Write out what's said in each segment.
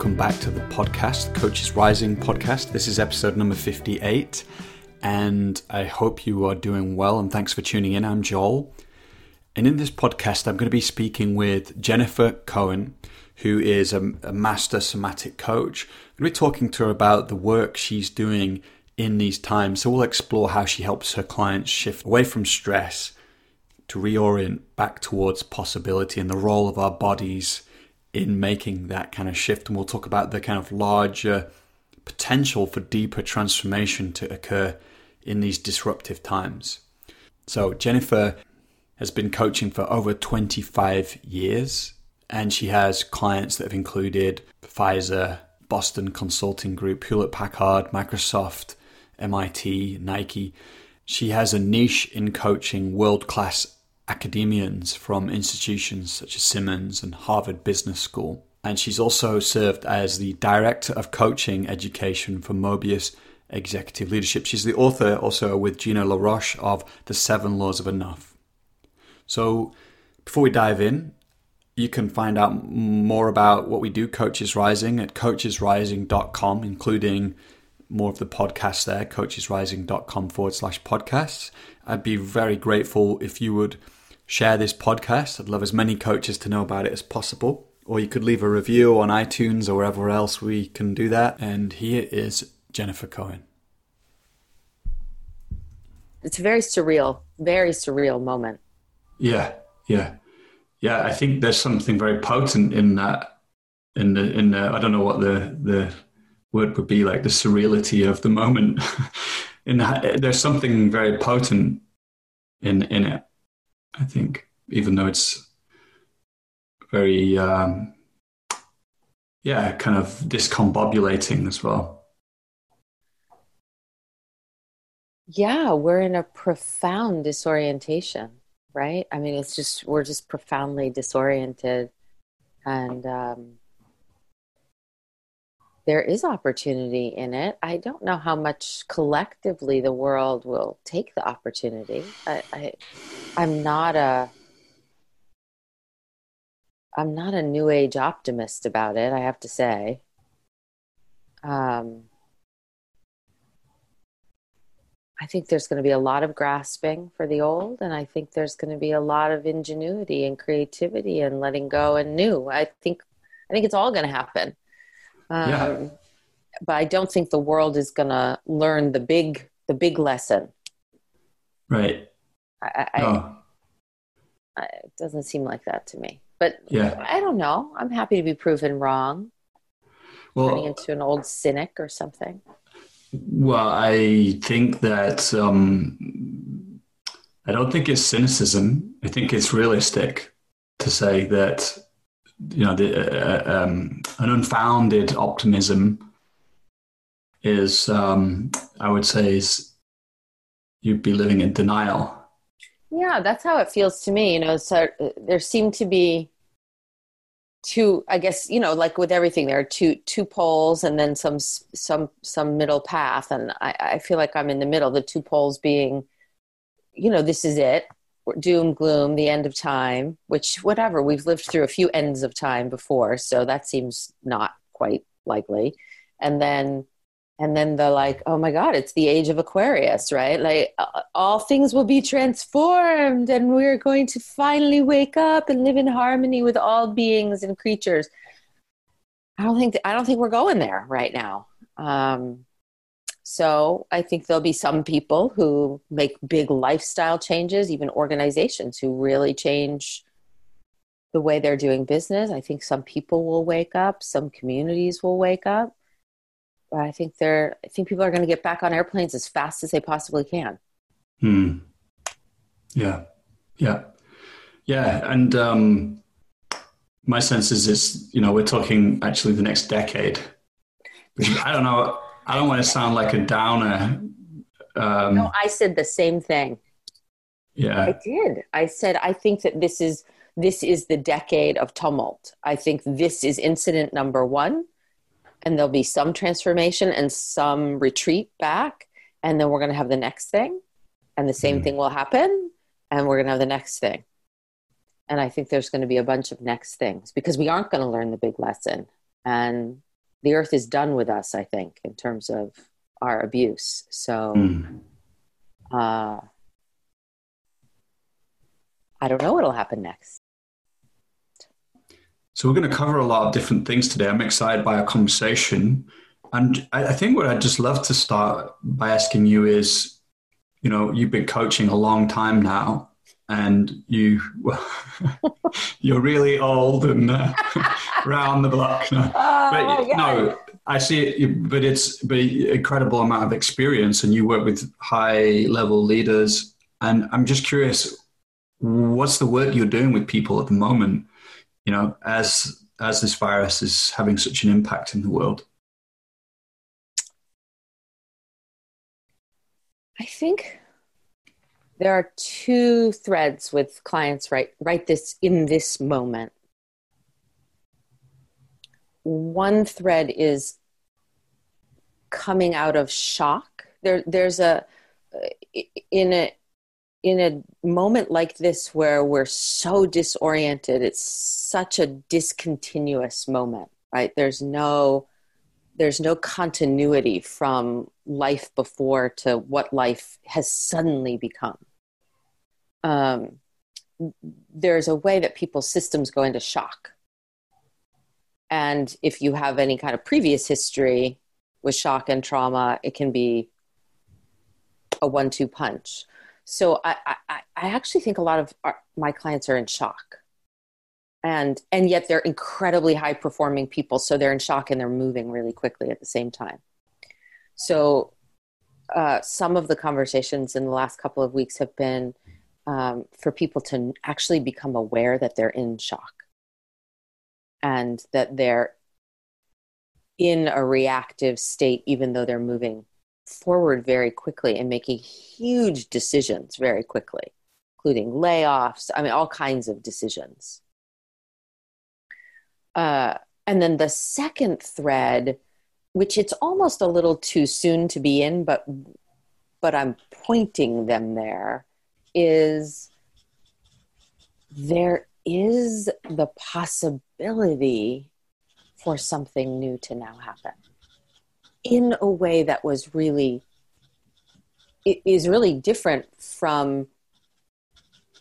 Welcome back to the podcast, Coaches Rising podcast. This is episode number 58, and I hope you are doing well. And thanks for tuning in. I'm Joel. And in this podcast, I'm going to be speaking with Jennifer Cohen, who is a, a master somatic coach. I'm going to be talking to her about the work she's doing in these times. So we'll explore how she helps her clients shift away from stress to reorient back towards possibility and the role of our bodies in making that kind of shift. And we'll talk about the kind of larger potential for deeper transformation to occur in these disruptive times. So, Jennifer has been coaching for over 25 years, and she has clients that have included Pfizer, Boston Consulting Group, Hewlett Packard, Microsoft, MIT, Nike. She has a niche in coaching world class academians from institutions such as Simmons and Harvard Business School. And she's also served as the Director of Coaching Education for Mobius Executive Leadership. She's the author also with Gina LaRoche of The Seven Laws of Enough. So before we dive in, you can find out more about what we do, Coaches Rising, at coachesrising.com, including more of the podcasts there, coachesrising.com forward slash podcasts. I'd be very grateful if you would share this podcast. I'd love as many coaches to know about it as possible. Or you could leave a review on iTunes or wherever else we can do that. And here is Jennifer Cohen. It's a very surreal, very surreal moment. Yeah, yeah, yeah. I think there's something very potent in that. In the in the I don't know what the the word would be like the surreality of the moment. in the, there's something very potent in in it. I think, even though it's very, um, yeah, kind of discombobulating as well. Yeah, we're in a profound disorientation, right? I mean, it's just, we're just profoundly disoriented. And um, there is opportunity in it. I don't know how much collectively the world will take the opportunity. I, I I'm not a I'm not a new age optimist about it, I have to say. Um, I think there's going to be a lot of grasping for the old, and I think there's going to be a lot of ingenuity and creativity and letting go and new. I think I think it's all going to happen. Um, yeah. But I don't think the world is going to learn the big the big lesson. Right. I, I, oh. I, it doesn't seem like that to me. But yeah. I don't know. I'm happy to be proven wrong. Well, turning into an old cynic or something. Well, I think that um, I don't think it's cynicism. I think it's realistic to say that you know, the, uh, um, an unfounded optimism is, um, I would say, is you'd be living in denial. Yeah, that's how it feels to me. You know, so uh, there seem to be two. I guess you know, like with everything, there are two two poles and then some some some middle path, and I, I feel like I'm in the middle. The two poles being, you know, this is it doom gloom the end of time which whatever we've lived through a few ends of time before so that seems not quite likely. And then and then the like oh my god it's the age of aquarius right? Like uh, all things will be transformed and we're going to finally wake up and live in harmony with all beings and creatures. I don't think i don't think we're going there right now. Um, so I think there'll be some people who make big lifestyle changes, even organizations who really change the way they're doing business. I think some people will wake up, some communities will wake up. But I think they're I think people are going to get back on airplanes as fast as they possibly can. Hmm. Yeah. Yeah. Yeah. And um my sense is this, you know, we're talking actually the next decade. I don't know I don't want to sound like a downer. Um, no, I said the same thing. Yeah, I did. I said I think that this is this is the decade of tumult. I think this is incident number one, and there'll be some transformation and some retreat back, and then we're going to have the next thing, and the same mm. thing will happen, and we're going to have the next thing. And I think there's going to be a bunch of next things because we aren't going to learn the big lesson and the earth is done with us i think in terms of our abuse. So mm. uh, i don't know what'll happen next. So we're going to cover a lot of different things today. I'm excited by our conversation. And I think what I'd just love to start by asking you is, you know, you've been coaching a long time now, and you well, you're really old and uh, round the block. No, oh, but, no I see it, but it's but incredible amount of experience, and you work with high level leaders. And I'm just curious, what's the work you're doing with people at the moment? You know, as as this virus is having such an impact in the world. I think there are two threads with clients right right this in this moment. One thread is coming out of shock. There there's a uh, in a in a moment like this where we're so disoriented, it's such a discontinuous moment, right? There's no there's no continuity from life before to what life has suddenly become. Um, there's a way that people's systems go into shock. And if you have any kind of previous history with shock and trauma, it can be a one two punch. So I, I, I actually think a lot of our, my clients are in shock and and yet they're incredibly high performing people so they're in shock and they're moving really quickly at the same time so uh, some of the conversations in the last couple of weeks have been um, for people to actually become aware that they're in shock. And that they're in a reactive state even though they're moving forward very quickly and making huge decisions very quickly including layoffs i mean all kinds of decisions. Uh, and then the second thread, which it's almost a little too soon to be in, but but I'm pointing them there, is there is the possibility for something new to now happen in a way that was really it is really different from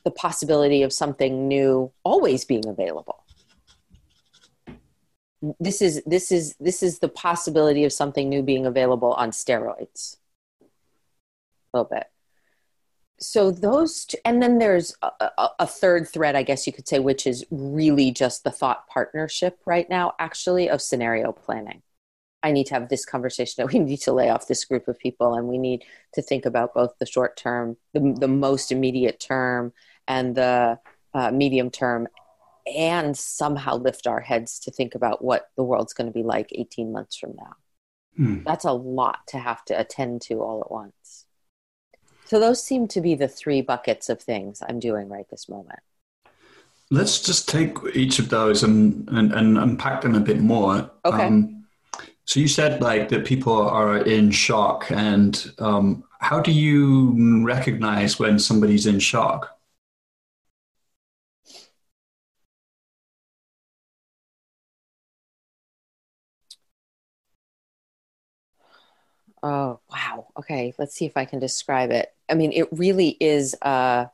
the possibility of something new always being available. This is this is this is the possibility of something new being available on steroids. A little bit so those two, and then there's a, a, a, third thread i guess you could say which is really just the thought partnership right now actually of scenario planning i need to have this conversation that we need to lay off this group of people and we need to think about both the short term the, the most immediate term and the uh, medium term and somehow lift our heads to think about what the world's going to be like 18 months from now. Mm. That's a lot to have to attend to all at once. So, those seem to be the three buckets of things I'm doing right this moment. Let's just take each of those and, and, and unpack them a bit more. Okay. Um, so, you said like that people are in shock, and um, how do you recognize when somebody's in shock? Oh, wow. Okay, let's see if I can describe it. I mean, it really is uh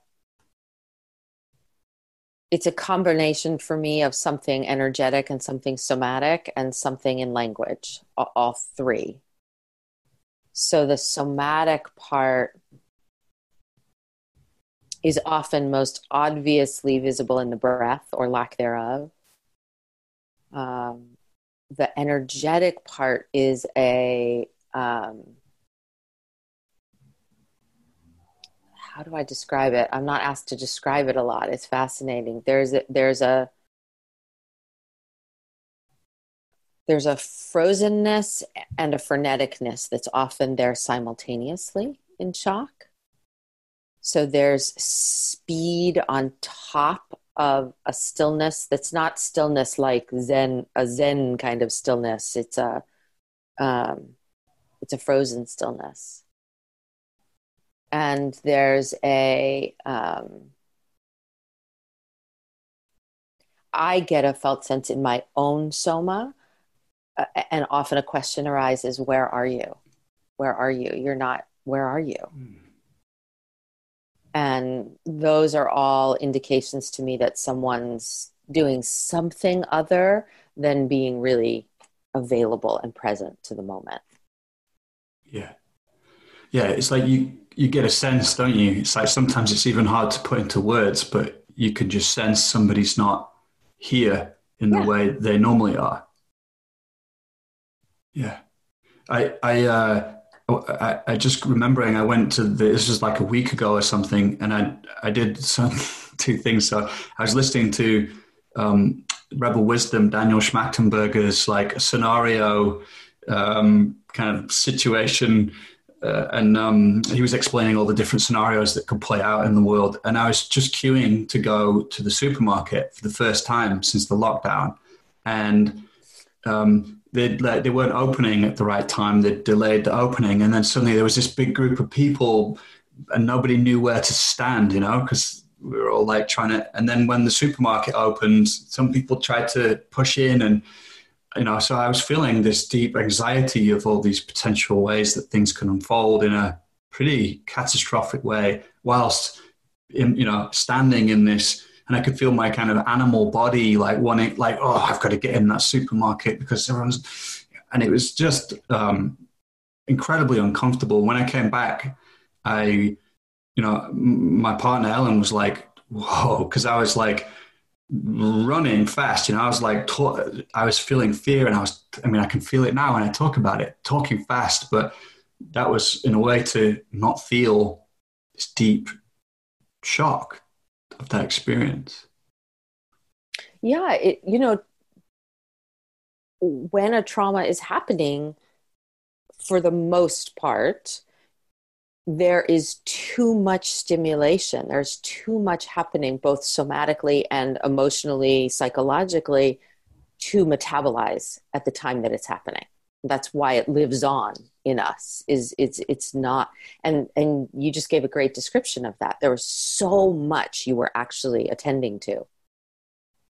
it's a combination for me of something energetic and something somatic and something in language, all three. So the somatic part is often most obviously visible in the breath or lack thereof. Um, the energetic part is a um, how do I describe it? I'm not asked to describe it a lot. It's fascinating. There's a, there's a there's a frozenness and a freneticness that's often there simultaneously in shock. So there's speed on top of a stillness that's not stillness like Zen, a Zen kind of stillness. It's a um, it's a frozen stillness. And there's a um, I get a felt sense in my own soma uh, and often a question arises where are you? Where are you? You're not where are you? Mm. and those are all indications to me that someone's doing something other than being really available and present to the moment yeah yeah it's like you you get a sense don't you it's like sometimes it's even hard to put into words but you can just sense somebody's not here in the yeah. way they normally are yeah i i uh I, I just remembering I went to the, this was like a week ago or something, and I I did some two things. So I was listening to um, Rebel Wisdom, Daniel Schmachtenberger's like scenario um, kind of situation, uh, and um, he was explaining all the different scenarios that could play out in the world. And I was just queuing to go to the supermarket for the first time since the lockdown, and um, they they weren't opening at the right time. They delayed the opening, and then suddenly there was this big group of people, and nobody knew where to stand. You know, because we were all like trying to. And then when the supermarket opened, some people tried to push in, and you know, so I was feeling this deep anxiety of all these potential ways that things can unfold in a pretty catastrophic way, whilst in, you know standing in this and I could feel my kind of animal body like wanting, like, oh, I've got to get in that supermarket because everyone's, and it was just um, incredibly uncomfortable. When I came back, I, you know, my partner Ellen was like, whoa, because I was like running fast. You know, I was like, I was feeling fear, and I was, I mean, I can feel it now when I talk about it, talking fast, but that was in a way to not feel this deep shock of that experience? Yeah, it, you know, when a trauma is happening, for the most part, there is too much stimulation. There's too much happening, both somatically and emotionally, psychologically, to metabolize at the time that it's happening. That's why it lives on in us is it's it's not and and you just gave a great description of that there was so much you were actually attending to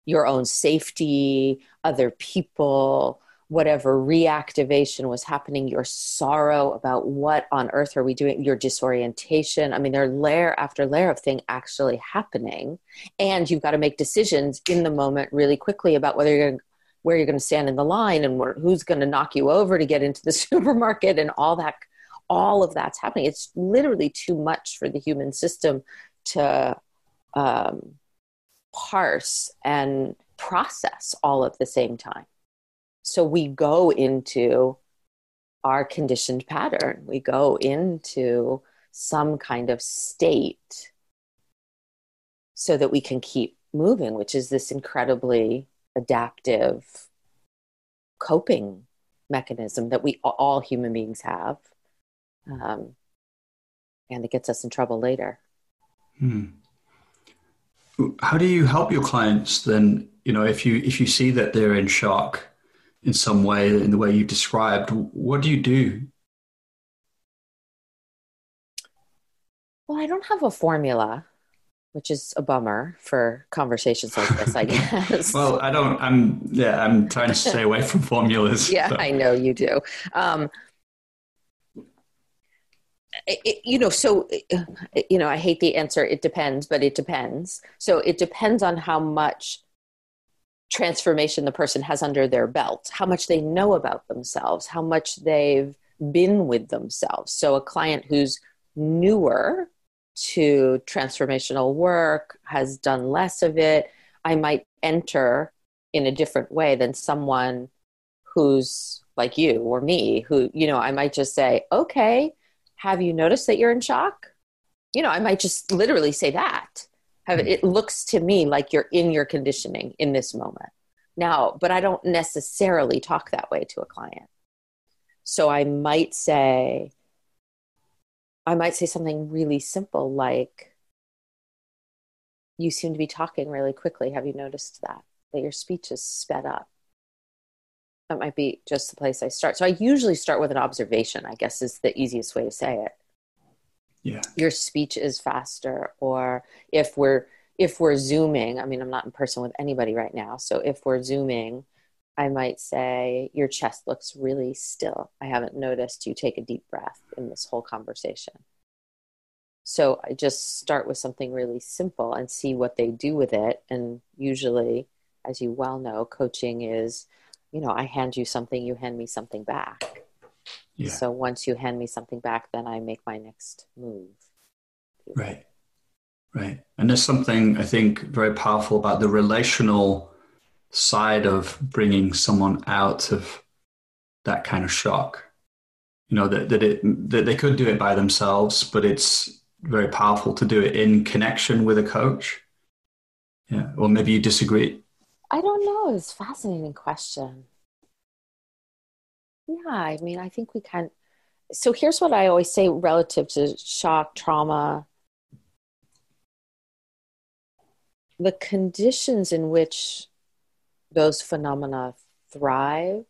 your own safety other people whatever reactivation was happening your sorrow about what on earth are we doing your disorientation. I mean there are layer after layer of thing actually happening. And you've got to make decisions in the moment really quickly about whether you're going to where you're going to stand in the line and where, who's going to knock you over to get into the supermarket and all that all of that's happening. It's literally too much for the human system to um, parse and process all at the same time so we go into our conditioned pattern we go into some kind of state so that we can keep moving which is this incredibly adaptive coping mechanism that we all human beings have um, and it gets us in trouble later hmm. how do you help your clients then you know if you if you see that they're in shock in some way in the way you've described what do you do well i don't have a formula which is a bummer for conversations like this, I guess. well, I don't. I'm yeah. I'm trying to stay away from formulas. yeah, so. I know you do. Um, it, you know, so you know, I hate the answer. It depends, but it depends. So it depends on how much transformation the person has under their belt, how much they know about themselves, how much they've been with themselves. So a client who's newer to transformational work, has done less of it, I might enter in a different way than someone who's like you or me, who, you know, I might just say, okay, have you noticed that you're in shock? You know, I might just literally say that. Have, hmm. it looks to me like you're in your conditioning in this moment. Now, but I don't necessarily talk that way to a client. So I might say, I might say something really simple like, You seem to be talking really quickly. Have you noticed that? That your speech is sped up. That might be just the place I start. So I usually start with an observation, I guess is the easiest way to say it. Yeah. Your speech is faster. Or if we're if we're zooming, I mean I'm not in person with anybody right now, so if we're zooming, I might say, Your chest looks really still. I haven't noticed you take a deep breath in this whole conversation. So I just start with something really simple and see what they do with it. And usually, as you well know, coaching is, you know, I hand you something, you hand me something back. Yeah. So once you hand me something back, then I make my next move. Right. Right. And there's something I think very powerful about the relational side of bringing someone out of that kind of shock. You know, that, that it that they could do it by themselves, but it's very powerful to do it in connection with a coach. Yeah. Or maybe you disagree. I don't know. It's a fascinating question. Yeah, I mean, I think we can. So here's what I always say relative to shock, trauma. The conditions in which those phenomena thrive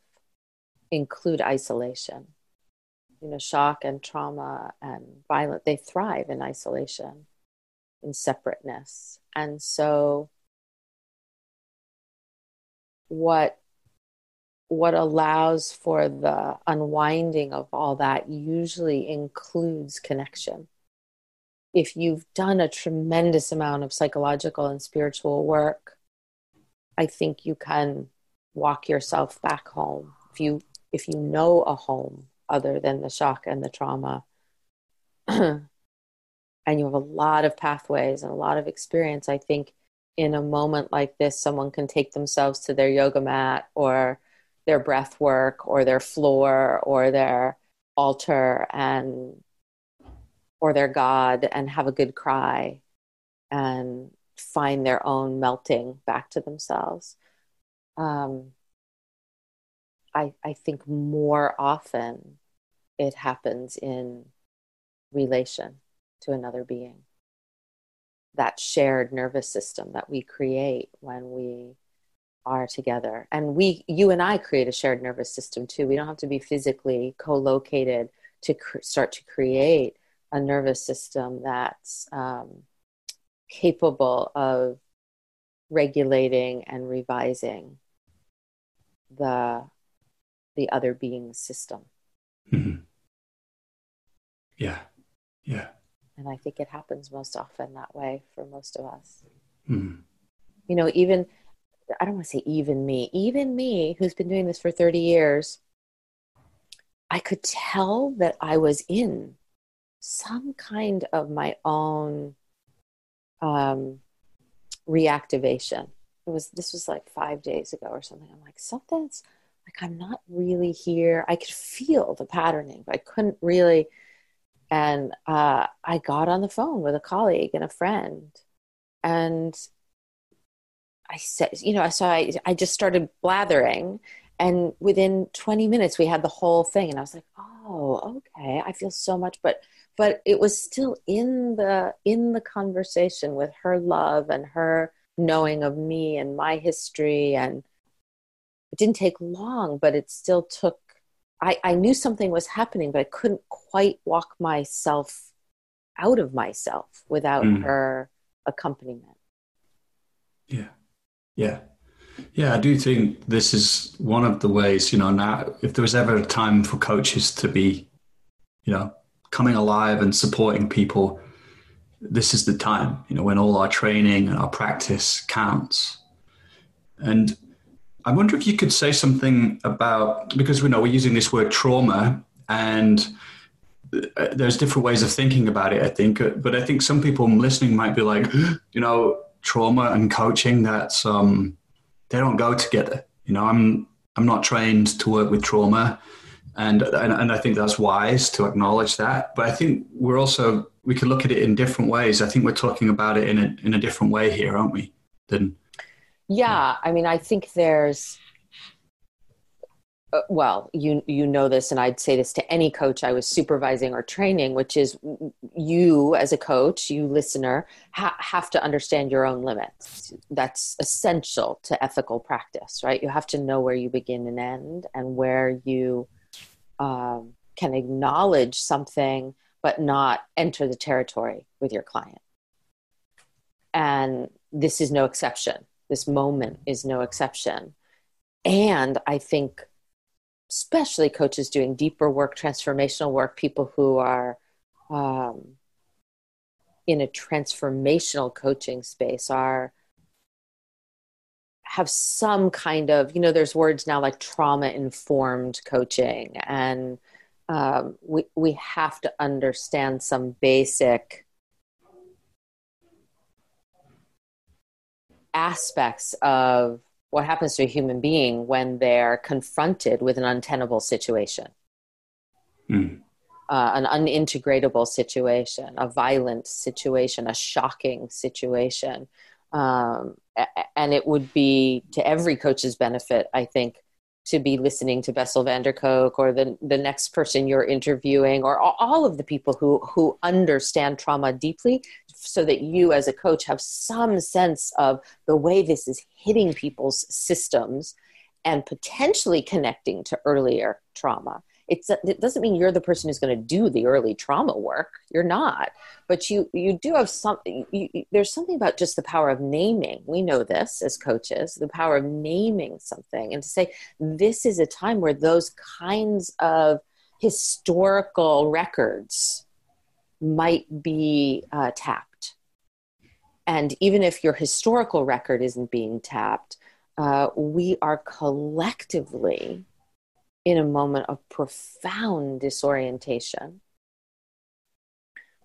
include isolation. You know, shock and trauma and violence, they thrive in isolation, in separateness. And so, what what allows for the unwinding of all that usually includes connection. If you've done a tremendous amount of psychological and spiritual work, I think you can walk yourself back home. If you if you know a home other than the shock and the trauma, and you have a lot of pathways and a lot of experience, I think in a moment like this, someone can take themselves to their yoga mat or their breath work or their floor or their altar and or their god and have a good cry and find their own melting back to themselves. Um, I, I think more often it happens in relation to another being. That shared nervous system that we create when we are together. And we you and i create a shared nervous system too. We don't have to be physically co-located to cr- start to create a nervous system that's um, capable of regulating and revising the the other being's system. Mm-hmm. yeah. Yeah. And i think it happens most often that way for most of us. Mm-hmm. you know even I don't want to say even me, even me who's been doing this for 30 years, I could tell that I was in some kind of my own um, reactivation. It was this was like five days ago or something. I'm like something's like I'm not really here. I could feel the patterning, but I couldn't really. And uh, I got on the phone with a colleague and a friend, and I said, you know, so I, I just started blathering. And within 20 minutes, we had the whole thing. And I was like, oh, okay. I feel so much. But, but it was still in the, in the conversation with her love and her knowing of me and my history. And it didn't take long, but it still took, I, I knew something was happening, but I couldn't quite walk myself out of myself without mm. her accompaniment. Yeah. Yeah. Yeah, I do think this is one of the ways, you know, now if there was ever a time for coaches to be, you know, coming alive and supporting people, this is the time, you know, when all our training and our practice counts. And I wonder if you could say something about, because we know we're using this word trauma and uh, there's different ways of thinking about it, I think. But I think some people listening might be like, you know, trauma and coaching that's um, they don't go together. You know, I'm I'm not trained to work with trauma, and, and and I think that's wise to acknowledge that. But I think we're also we can look at it in different ways. I think we're talking about it in a in a different way here, aren't we? Than yeah, I mean, I think there's well, you you know this, and I'd say this to any coach I was supervising or training, which is you as a coach, you listener, ha- have to understand your own limits. That's essential to ethical practice, right? You have to know where you begin and end, and where you um, can acknowledge something but not enter the territory with your client. And this is no exception. This moment is no exception and I think, especially coaches doing deeper work, transformational work, people who are um, in a transformational coaching space are have some kind of you know there's words now like trauma informed coaching and um, we we have to understand some basic aspects of what happens to a human being when they're confronted with an untenable situation, mm. uh, an unintegratable situation, a violent situation, a shocking situation. Um, and it would be to every coach's benefit, I think, to be listening to Bessel van der Kolk or the, the next person you're interviewing or all of the people who, who understand trauma deeply so that you as a coach have some sense of the way this is hitting people's systems and potentially connecting to earlier trauma. It's it doesn't mean you're the person who's going to do the early trauma work. You're not. But you you do have something there's something about just the power of naming. We know this as coaches the power of naming something and to say this is a time where those kinds of historical records might be uh, tapped and even if your historical record isn't being tapped uh, we are collectively in a moment of profound disorientation,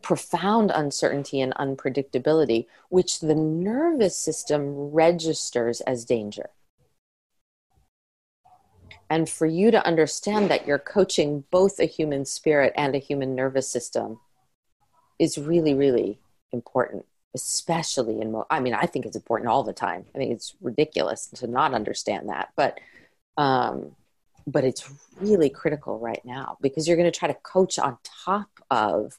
profound uncertainty and unpredictability, which the nervous system registers as danger. And for you to understand that you're coaching both a human spirit and a human nervous system is really, really important, especially in, mo- I mean, I think it's important all the time. I think it's ridiculous to not understand that. But um, but it's really critical right now because you're going to try to coach on top of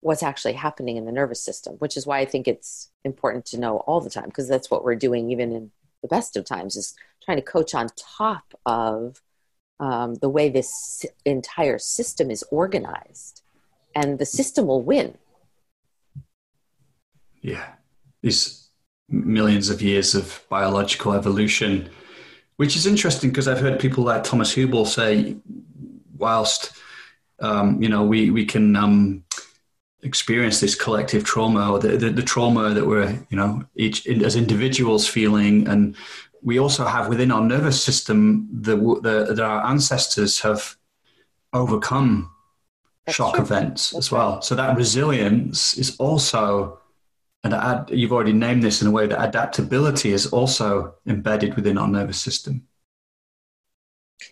what's actually happening in the nervous system, which is why I think it's important to know all the time because that's what we're doing even in the best of times is trying to coach on top of um, the way this entire system is organized and the system will win. Yeah. These millions of years of biological evolution which is interesting because I've heard people like Thomas Hübl say, whilst um, you know we we can um, experience this collective trauma or the, the, the, trauma that we're you know each as individuals feeling, and we also have within our nervous system the, the that our ancestors have overcome That's shock true. events That's as well. So that resilience is also and ad, you've already named this in a way that adaptability is also embedded within our nervous system.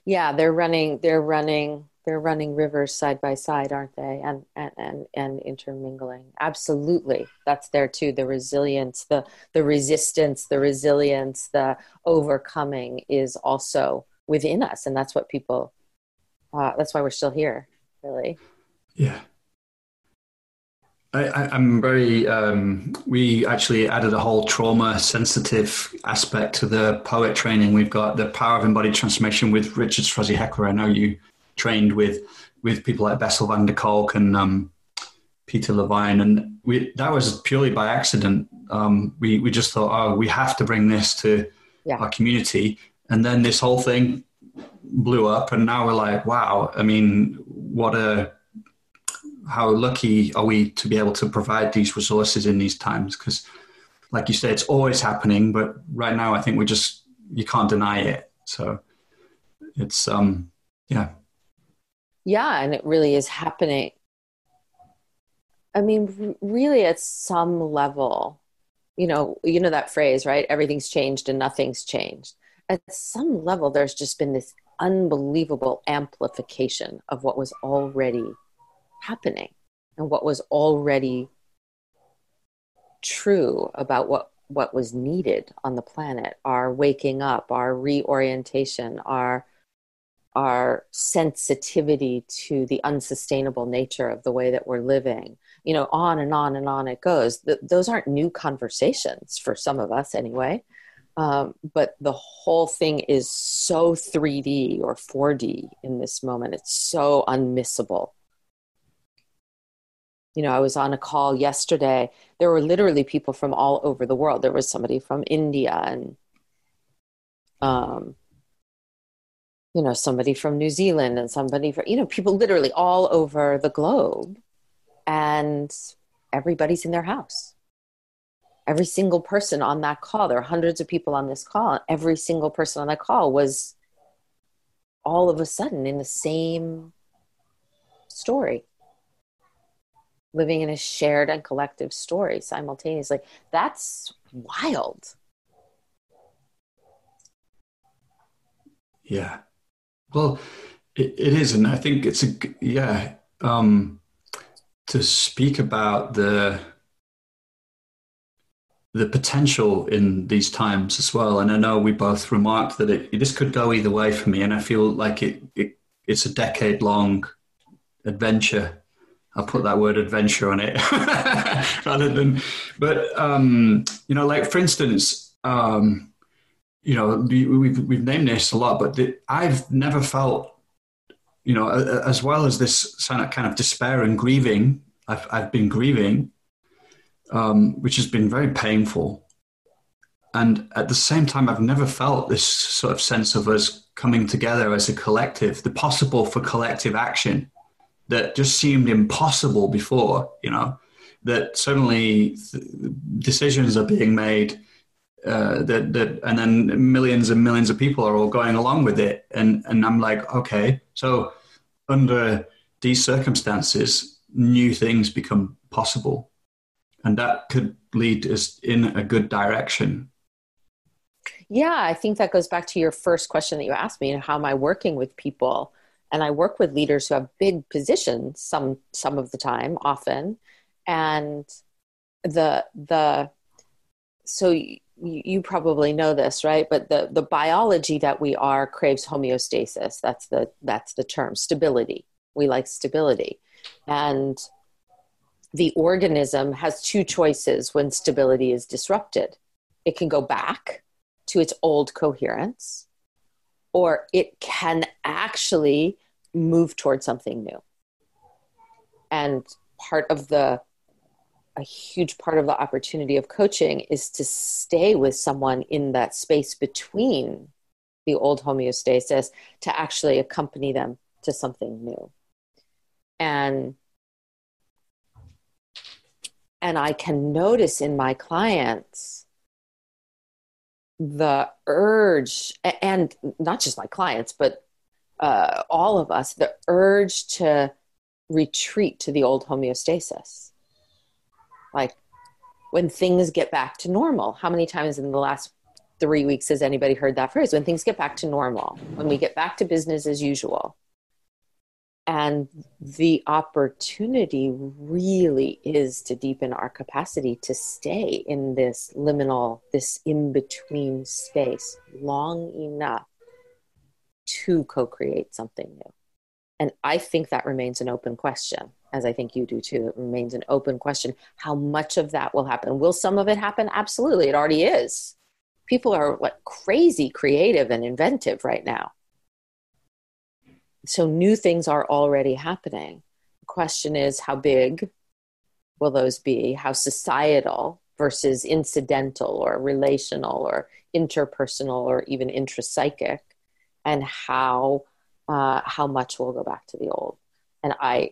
Yeah, they're running. They're running. They're running rivers side by side, aren't they? And and and, and intermingling. Absolutely, that's there too. The resilience, the the resistance, the resilience, the overcoming is also within us, and that's what people. Uh, that's why we're still here, really. Yeah, I, am very. Um, we actually added a whole trauma sensitive aspect to the poet training. We've got the power of embodied transformation with Richard Strozzi Heckler. I know you trained with with people like Bessel van der Kolk and um, Peter Levine, and we that was purely by accident. Um, we we just thought, oh, we have to bring this to yeah. our community, and then this whole thing blew up, and now we're like, wow. I mean, what a how lucky are we to be able to provide these resources in these times? Because, like you say, it's always happening, but right now I think we just you can't deny it. So it's um yeah. Yeah, and it really is happening. I mean, really, at some level, you know, you know that phrase, right? Everything's changed and nothing's changed. At some level, there's just been this unbelievable amplification of what was already happening and what was already true about what what was needed on the planet our waking up our reorientation our our sensitivity to the unsustainable nature of the way that we're living. You know on and on and on it goes. Th- those aren't new conversations for some of us anyway. Um, but the whole thing is so 3d or 4d in this moment. It's so unmissable you know, I was on a call yesterday. There were literally people from all over the world. There was somebody from India and um, you know, somebody from New Zealand and somebody from, you know, people literally all over the globe. And everybody's in their house. Every single person on that call, there are hundreds of people on this call, every single person on that call was all of a sudden in the same story living in a shared and collective story simultaneously. That's wild. Yeah. Well, it, it is. And I think it's a, yeah, um, to speak about the, the potential in these times as well. And I know we both remarked that it, this could go either way for me. And I feel like it, it it's a decade long adventure I'll put that word adventure on it rather than, but um, you know, like for instance, um, you know, we, we've we've named this a lot, but the, I've never felt, you know, as well as this kind of despair and grieving. I've I've been grieving, um, which has been very painful, and at the same time, I've never felt this sort of sense of us coming together as a collective, the possible for collective action that just seemed impossible before, you know, that suddenly th- decisions are being made uh, that, that, and then millions and millions of people are all going along with it. And, and I'm like, okay, so under these circumstances, new things become possible. And that could lead us in a good direction. Yeah, I think that goes back to your first question that you asked me. How am I working with people? And I work with leaders who have big positions some some of the time, often, and the the so you, you probably know this, right? But the the biology that we are craves homeostasis. That's the that's the term stability. We like stability, and the organism has two choices when stability is disrupted. It can go back to its old coherence, or it can actually move towards something new. And part of the a huge part of the opportunity of coaching is to stay with someone in that space between the old homeostasis to actually accompany them to something new. And and I can notice in my clients the urge and not just my clients but uh, all of us the urge to retreat to the old homeostasis. Like when things get back to normal. How many times in the last three weeks has anybody heard that phrase? When things get back to normal, when we get back to business as usual. And the opportunity really is to deepen our capacity to stay in this liminal, this in between space long enough to co create something new? And I think that remains an open question, as I think you do too. It remains an open question. How much of that will happen? Will some of it happen? Absolutely. It already is. People are like crazy creative and inventive right now. So new things are already happening. The question is how big will those be? How societal versus incidental or relational or interpersonal or even intrapsychic? and how uh, how much will go back to the old. And I,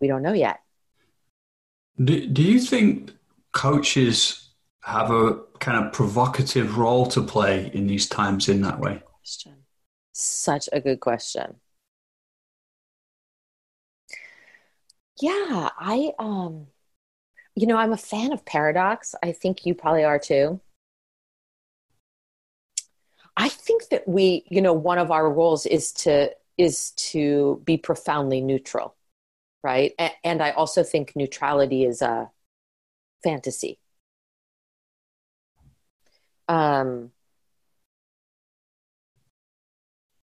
we don't know yet. Do, do you think coaches have a kind of provocative role to play in these times in that way? Question. Such a good question. Yeah, I um you know, I'm a fan of paradox. I think you probably are too. I think that we, you know, one of our roles is to is to be profoundly neutral, right? And, and I also think neutrality is a fantasy. Um,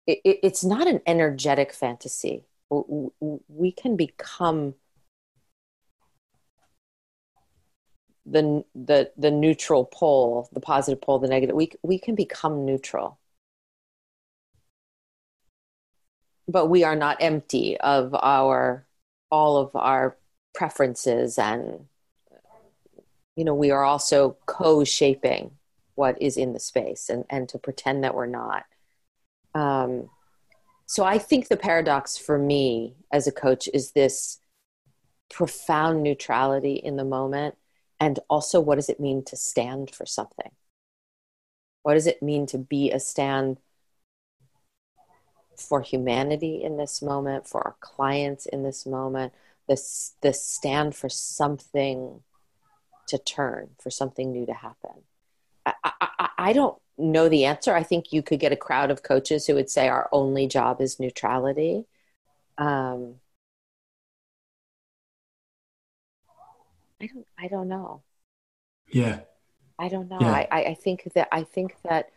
it, it, it's not an energetic fantasy. We can become the the the neutral pole, the positive pole, the negative. We we can become neutral, but we are not empty of our all of our preferences, and you know we are also co-shaping what is in the space, and and to pretend that we're not Um, so I think the paradox for me as a coach is this profound neutrality in the moment and also what does it mean to stand for something? What does it mean to be a stand for humanity in this moment for our clients in this moment this this stand for something to turn for something new to happen? I, I, I don't know the answer i think you could get a crowd of coaches who would say our only job is neutrality um, I don't I don't know. Yeah. I don't know. Yeah. I, I think that I think that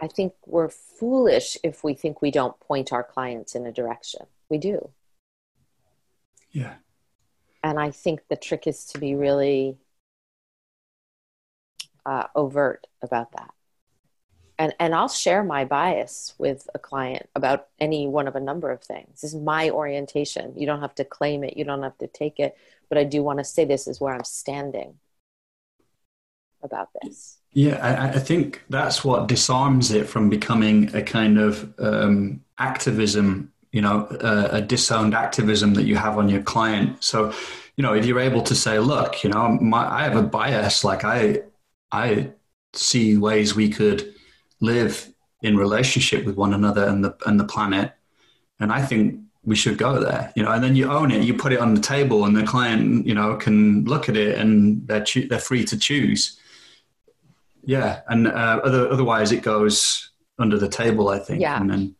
I think we're foolish if we think we don't point our clients in a direction. We do. Yeah. And I think the trick is to be really uh, overt about that. And, and I'll share my bias with a client about any one of a number of things. This is my orientation. You don't have to claim it, you don't have to take it but I do want to say this is where I'm standing about this. Yeah, I, I think that's what disarms it from becoming a kind of um, activism, you know, uh, a disowned activism that you have on your client. So, you know, if you're able to say, look, you know, my, I have a bias, like I, I see ways we could live in relationship with one another and the and the planet, and I think we should go there, you know, and then you own it, you put it on the table and the client, you know, can look at it and they're, cho- they're free to choose. Yeah. And uh, other, otherwise it goes under the table, I think. Yeah. And then,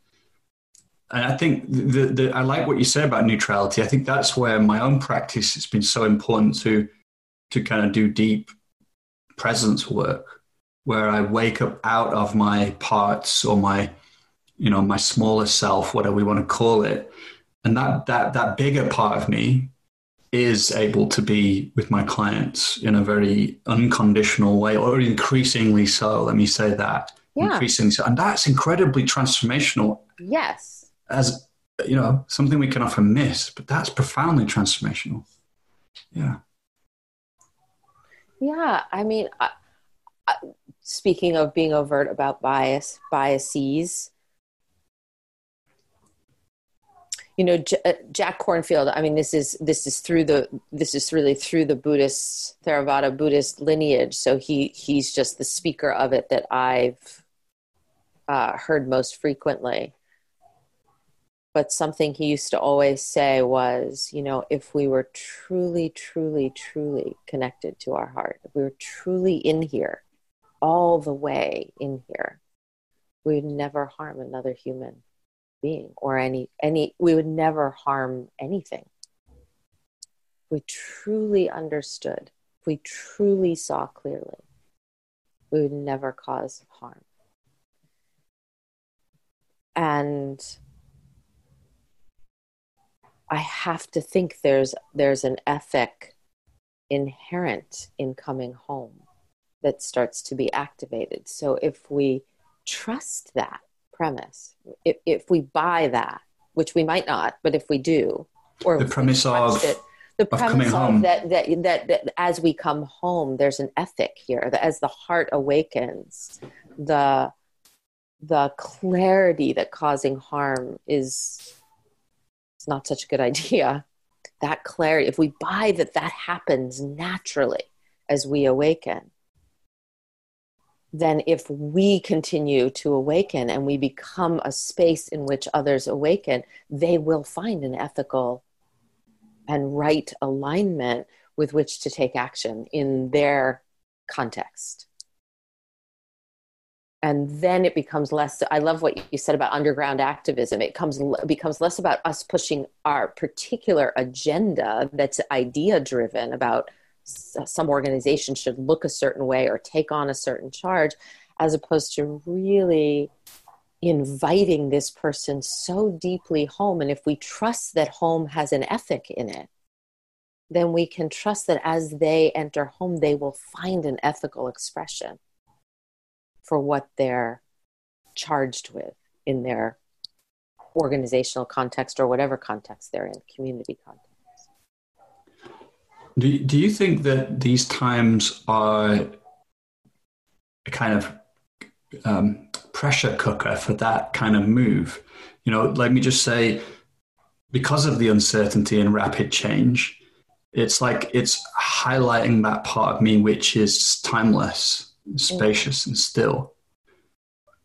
and I think the, the, I like what you say about neutrality. I think that's where my own practice has been so important to, to kind of do deep presence work where I wake up out of my parts or my, you know, my smaller self, whatever we want to call it, and that that that bigger part of me is able to be with my clients in a very unconditional way or increasingly so let me say that. Yeah. increasingly so. And that's incredibly transformational. Yes. As you know something we can often miss but that's profoundly transformational. Yeah. Yeah i mean I, speaking of being overt about bias biases you know J- uh, Jack Kornfield i mean this is this is through the this is really through the buddhist theravada buddhist lineage. So he he's just the speaker of it that i've uh, heard most frequently. But something he used to always say was you know if we were truly truly truly connected to our heart if we were truly in here all the way in here. We would never harm another human being or any any we would never harm anything. We truly understood. If we truly saw clearly. We would never cause harm. And i have to think there's there's an ethic inherent in coming home that starts to be activated so if we trust that premise. If, if we buy that, which we might not, but if we do, or the premise of it, the premise of, that, that, that that as we come home, there's an ethic here. That as the heart awakens, the the clarity that causing harm is is not such a good idea. That clarity, if we buy that that happens naturally as we awaken, then if we continue to awaken and we become a space in which others awaken, they will find an ethical and right alignment with which to take action in their context. And then it becomes less. I love what you said about underground activism. It comes becomes less about us pushing our particular agenda that's idea driven about some organization should look a certain way or take on a certain charge as opposed to really inviting this person so deeply home. And if we trust that home has an ethic in it then we can trust that as they enter home they will find an ethical expression for what they're charged with in their organizational context or whatever context they're in community context do, do you think that these times are a kind of um, pressure cooker for that kind of move. You know, let me just say, because of the uncertainty and rapid change, it's like it's highlighting that part of me which is timeless, spacious, and still.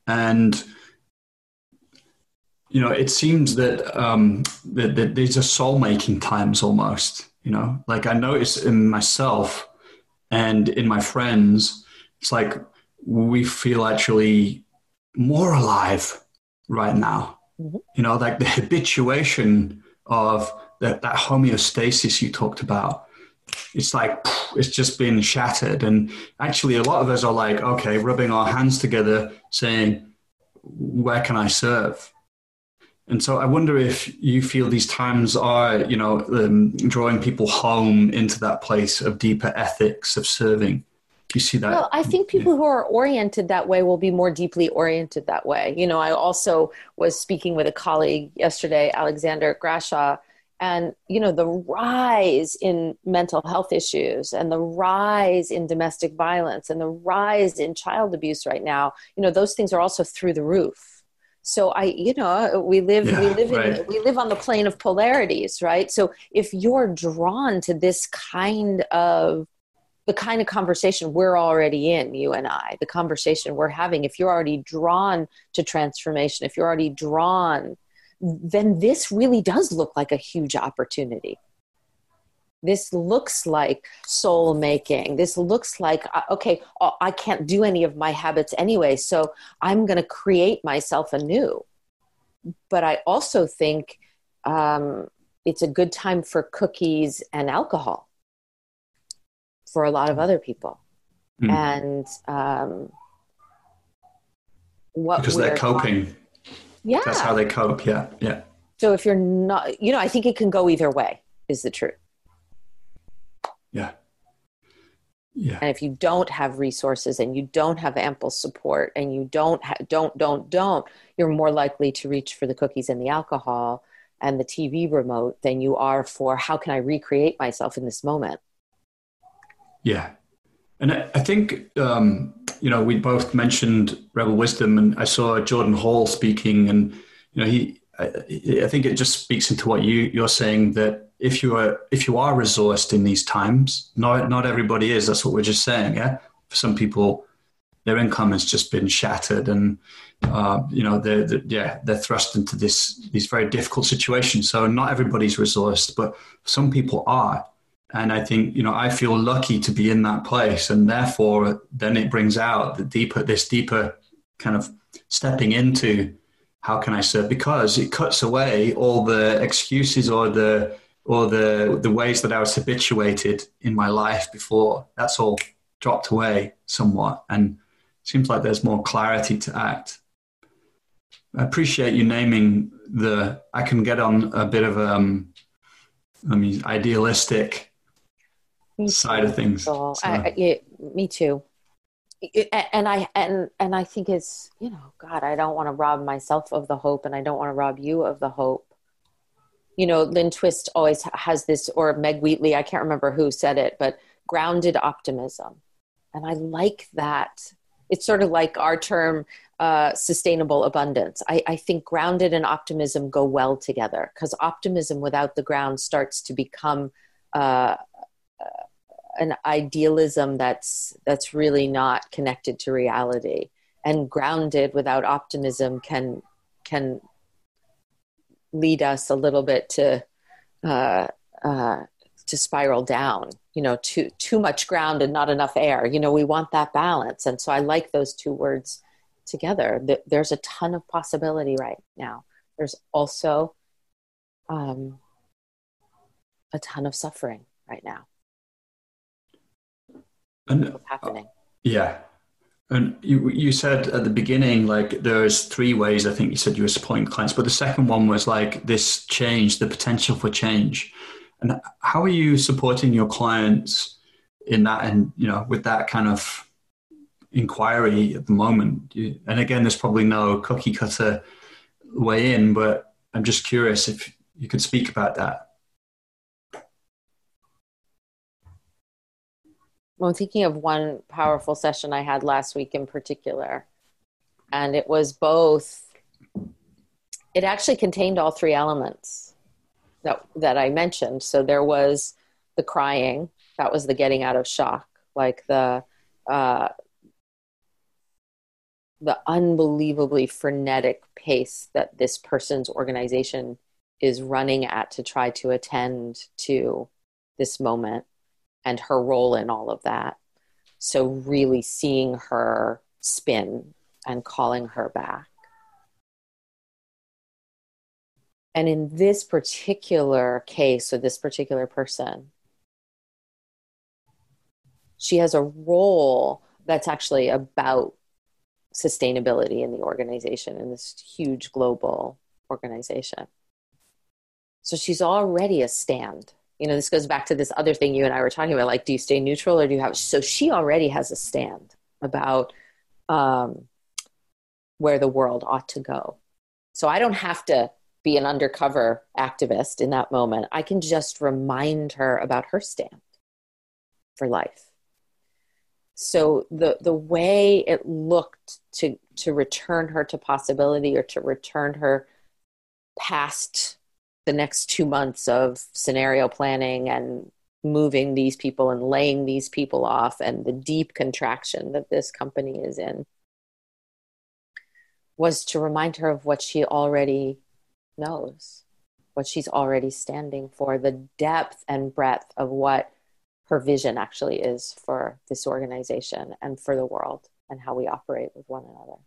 And you know, it seems that, um, that, that these are soul making times almost. You know, like I notice in myself and in my friends, it's like we feel actually more alive right now. Mm-hmm. You know, like the habituation of that, that homeostasis you talked about. It's like it's just been shattered. And actually, a lot of us are like, okay, rubbing our hands together, saying, where can I serve? And so I wonder if you feel these times are, you know, um, drawing people home into that place of deeper ethics of serving. Do you see that? Well, I think people yeah. who are oriented that way will be more deeply oriented that way. You know, I also was speaking with a colleague yesterday, Alexander Grashaw, and you know the rise in mental health issues and the rise in domestic violence and the rise in child abuse right now you know those things are also through the roof so i you know we live yeah, we live right. in we live on the plane of polarities right so if you're drawn to this kind of the kind of conversation we're already in you and i the conversation we're having if you're already drawn to transformation if you're already drawn then this really does look like a huge opportunity this looks like soul making. This looks like uh, okay uh, i can't do any of my habits anyway so i'm going to create myself anew. But i also think um, it's a good time for cookies and alcohol for a lot of other people. Mm. and um, what because they're coping. Yeah. That's how they cope. Yeah yeah. So if you're not you know i think it can go either way is the truth yeah. Yeah. And if you don't have resources and you don't have ample support and you don't ha- don't don't don't, you're more likely to reach for the cookies and the alcohol and the TV remote than you are for how can I recreate myself in this moment. Yeah. And I, I think um, you know we both mentioned Rebel Wisdom, and I saw Jordan Hall speaking, and you know he I, I think it just speaks into what you you're saying that if you are if you are resourced in these times, not not everybody is. That's what we're just saying. Yeah, for some people, their income has just been shattered, and uh, you know they're, they're, yeah they're thrust into this these very difficult situations. So not everybody's resourced, but some people are. And I think you know I feel lucky to be in that place, and therefore then it brings out the deeper this deeper kind of stepping into how can I serve because it cuts away all the excuses or the or the the ways that I was habituated in my life before. That's all dropped away somewhat, and seems like there's more clarity to act. I appreciate you naming the. I can get on a bit of um, I mean, idealistic side of things. So. I, yeah, me too. And I and and I think it's you know God I don't want to rob myself of the hope and I don't want to rob you of the hope you know, Lynn Twist always has this, or Meg Wheatley, I can't remember who said it, but grounded optimism. And I like that. It's sort of like our term, uh, sustainable abundance. I, I think grounded and optimism go well together because optimism without the ground starts to become uh, an idealism that's that's really not connected to reality. And grounded without optimism can can lead us a little bit to uh, uh, to spiral down you know too too much ground and not enough air. You know we want that balance. And so i like those two words together. There's a ton of possibility right now. There's also um, a ton of suffering right now and, What's happening uh, yeah and you, you said at the beginning, like there's three ways I think you said you were supporting clients, but the second one was like this change, the potential for change. And how are you supporting your clients in that and, you know, with that kind of inquiry at the moment? And again, there's probably no cookie cutter way in, but I'm just curious if you could speak about that. Well, I'm thinking of one powerful session I had last week in particular. and it was both it actually contained all three elements that that I mentioned. So there was the crying, that was the getting out of shock, like the uh, the unbelievably frenetic pace that this person's organization is running at to try to attend to this moment and her role in all of that. So, really seeing her spin and calling her back. And in this particular case, or this particular person, she has a role that's actually about sustainability in the organization in this huge global organization. So she's already a stand. You know, this goes back to this other thing you and I were talking about like, do you stay neutral or do you have? So she already has a stand about um, where the world ought to go. So I don't have to be an undercover activist in that moment. I can just remind her about her stand for life. So the the way it looked to to return her to possibility or to return her past the next two months of scenario planning and moving these people and laying these people off and the deep contraction that this company is in was to remind her of what she already knows, what she's already standing for, the depth and breadth of what her vision actually is for this organization and for the world and how we operate with one another.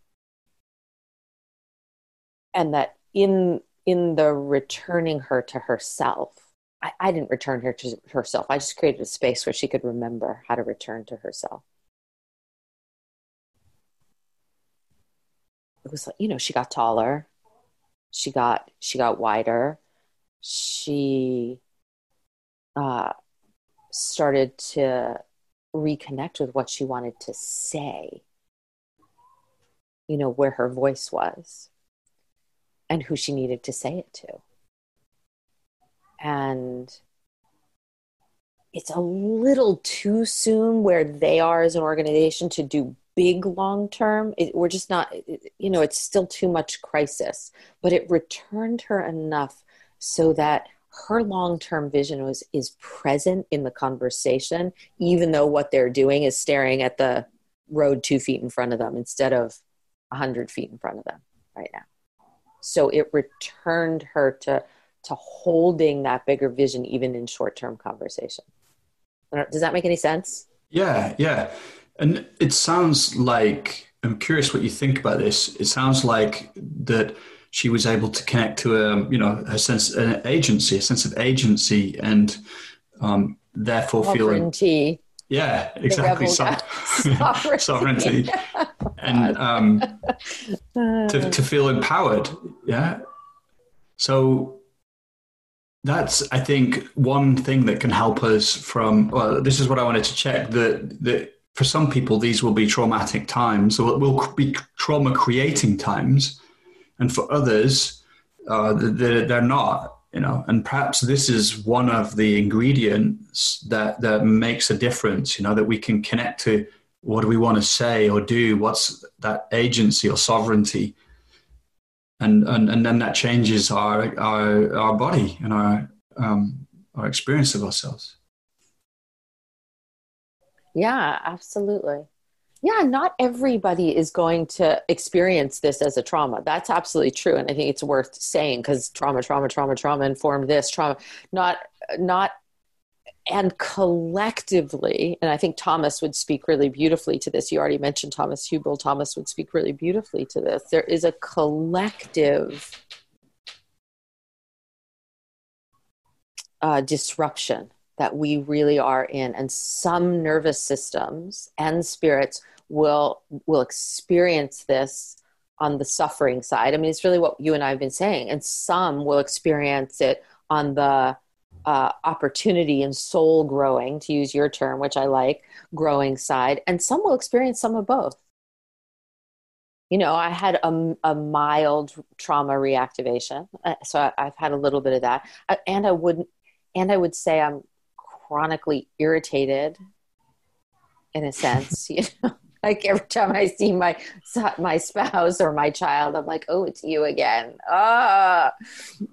And that in in the returning her to herself, I, I didn't return her to herself. I just created a space where she could remember how to return to herself. It was like, you know, she got taller, she got she got wider, she uh, started to reconnect with what she wanted to say, you know, where her voice was and who she needed to say it to. And it's a little too soon where they are as an organization to do big long term. We're just not, you know, it's still too much crisis, but it returned her enough so that her long-term vision was is present in the conversation even though what they're doing is staring at the road two feet in front of them instead of a hundred feet in front of them right now so it returned her to to holding that bigger vision even in short-term conversation. Does that make any sense? Yeah yeah. And it sounds like i'm curious what you think about this. It sounds like that she was able to connect to a um, you know a sense an agency, a sense of agency, and um, therefore sovereignty. feeling yeah exactly. so- sovereignty, sovereignty. and um, to to feel empowered yeah? So that's i think one thing that can help us from well this is what i wanted to check that that for some people these will be traumatic times or will be trauma creating times. And for others, uh, they're, they're not. You know, and perhaps this is one of the ingredients that that makes a difference. You know, that we can connect to what do we want to say or do? What's that agency or sovereignty? And and, and then that changes our our our body and our um, our experience of ourselves. Yeah, absolutely yeah, not everybody is going to experience this as a trauma. That's absolutely true, and I think it's worth saying because trauma, trauma, trauma, trauma informed this trauma. Not, not, and collectively, and I think Thomas would speak really beautifully to this. You already mentioned Thomas Hübl. Thomas would speak really beautifully to this. There is a collective uh, disruption that we really are in. And some nervous systems and spirits will will experience this on the suffering side. I mean it's really what you and i have been saying. And some will experience it on the uh, opportunity and soul growing to use your term which i like growing side. And some will experience some of both. You know i had a, a mild trauma reactivation. Uh, so I, i've had a little bit of that. Uh, and i wouldn't and i would say i'm chronically irritated in a sense you know like every time I see my my spouse or my child, I'm like, oh, it's you again. Ah,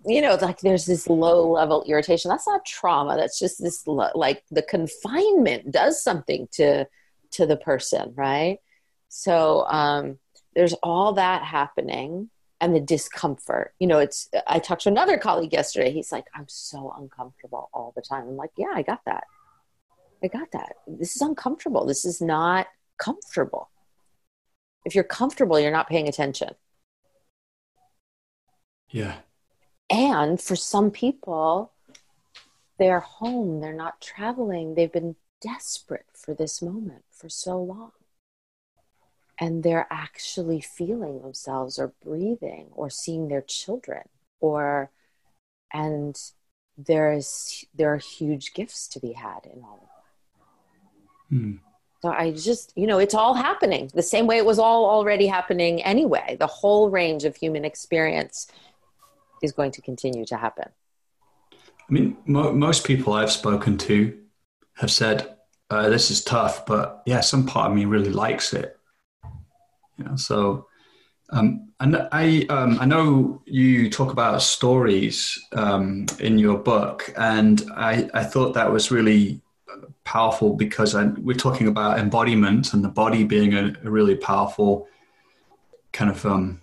you know, like there's this low level irritation. That's not trauma. That's just this like the confinement does something to to the person, right? So um, there's all that happening and the discomfort. You know, it's I talked to another colleague yesterday. He's like, I'm so uncomfortable all the time. I'm like, yeah, I got that. I got that. This is uncomfortable. This is not comfortable. If you're comfortable, you're not paying attention. Yeah. And for some people, they're home, they're not traveling, they've been desperate for this moment for so long. And they're actually feeling themselves or breathing or seeing their children or and there is there are huge gifts to be had in all of that. Hmm. So I just, you know, it's all happening the same way it was all already happening anyway. The whole range of human experience is going to continue to happen. I mean, mo- most people I've spoken to have said, uh, this is tough, but yeah, some part of me really likes it. Know, so um, and I, um, I know you talk about stories um, in your book, and I, I thought that was really powerful because I, we're talking about embodiment and the body being a, a really powerful kind of um,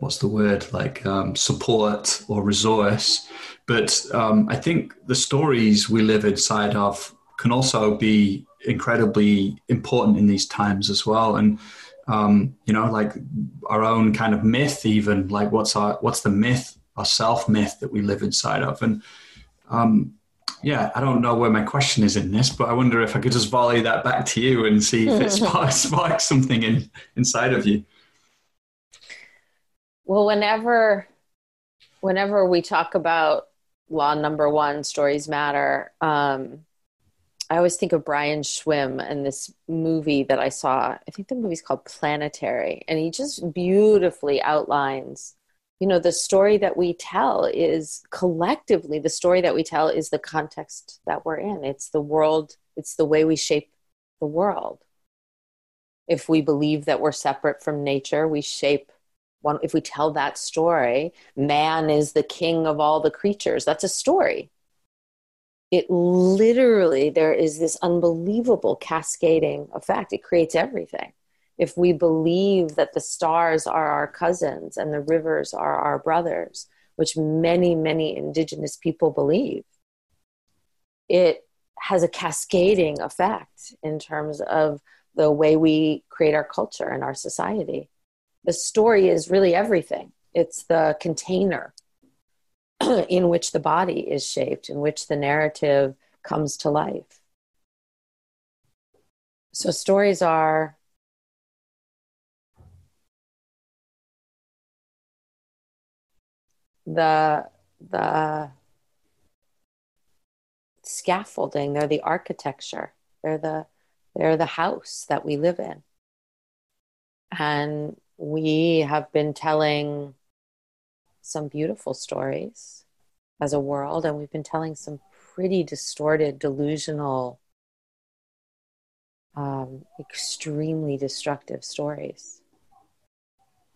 what's the word like um, support or resource. But um, I think the stories we live inside of can also be incredibly important in these times as well. And um, you know, like our own kind of myth, even like what's our what's the myth, our self myth that we live inside of, and um, yeah, I don't know where my question is in this, but I wonder if I could just volley that back to you and see if it sparks, sparks something in, inside of you. Well, whenever, whenever we talk about law number one, stories matter. Um, I always think of Brian Swimme and this movie that I saw. I think the movie's called Planetary, and he just beautifully outlines you know the story that we tell is collectively the story that we tell is the context that we're in. It's the world it's the way we shape the world. If we believe that we're separate from nature we shape one if we tell that story man is the king of all the creatures. That's a story it literally there is this unbelievable cascading effect. It creates everything. If we believe that the stars are our cousins and the rivers are our brothers, which many, many indigenous people believe, it has a cascading effect in terms of the way we create our culture and our society. The story is really everything, it's the container in which the body is shaped, in which the narrative comes to life. So, stories are the the scaffolding. They're the architecture. They're the they're the house that we live in. And we have been telling some beautiful stories as a world and we've been telling some pretty distorted delusional um, extremely destructive stories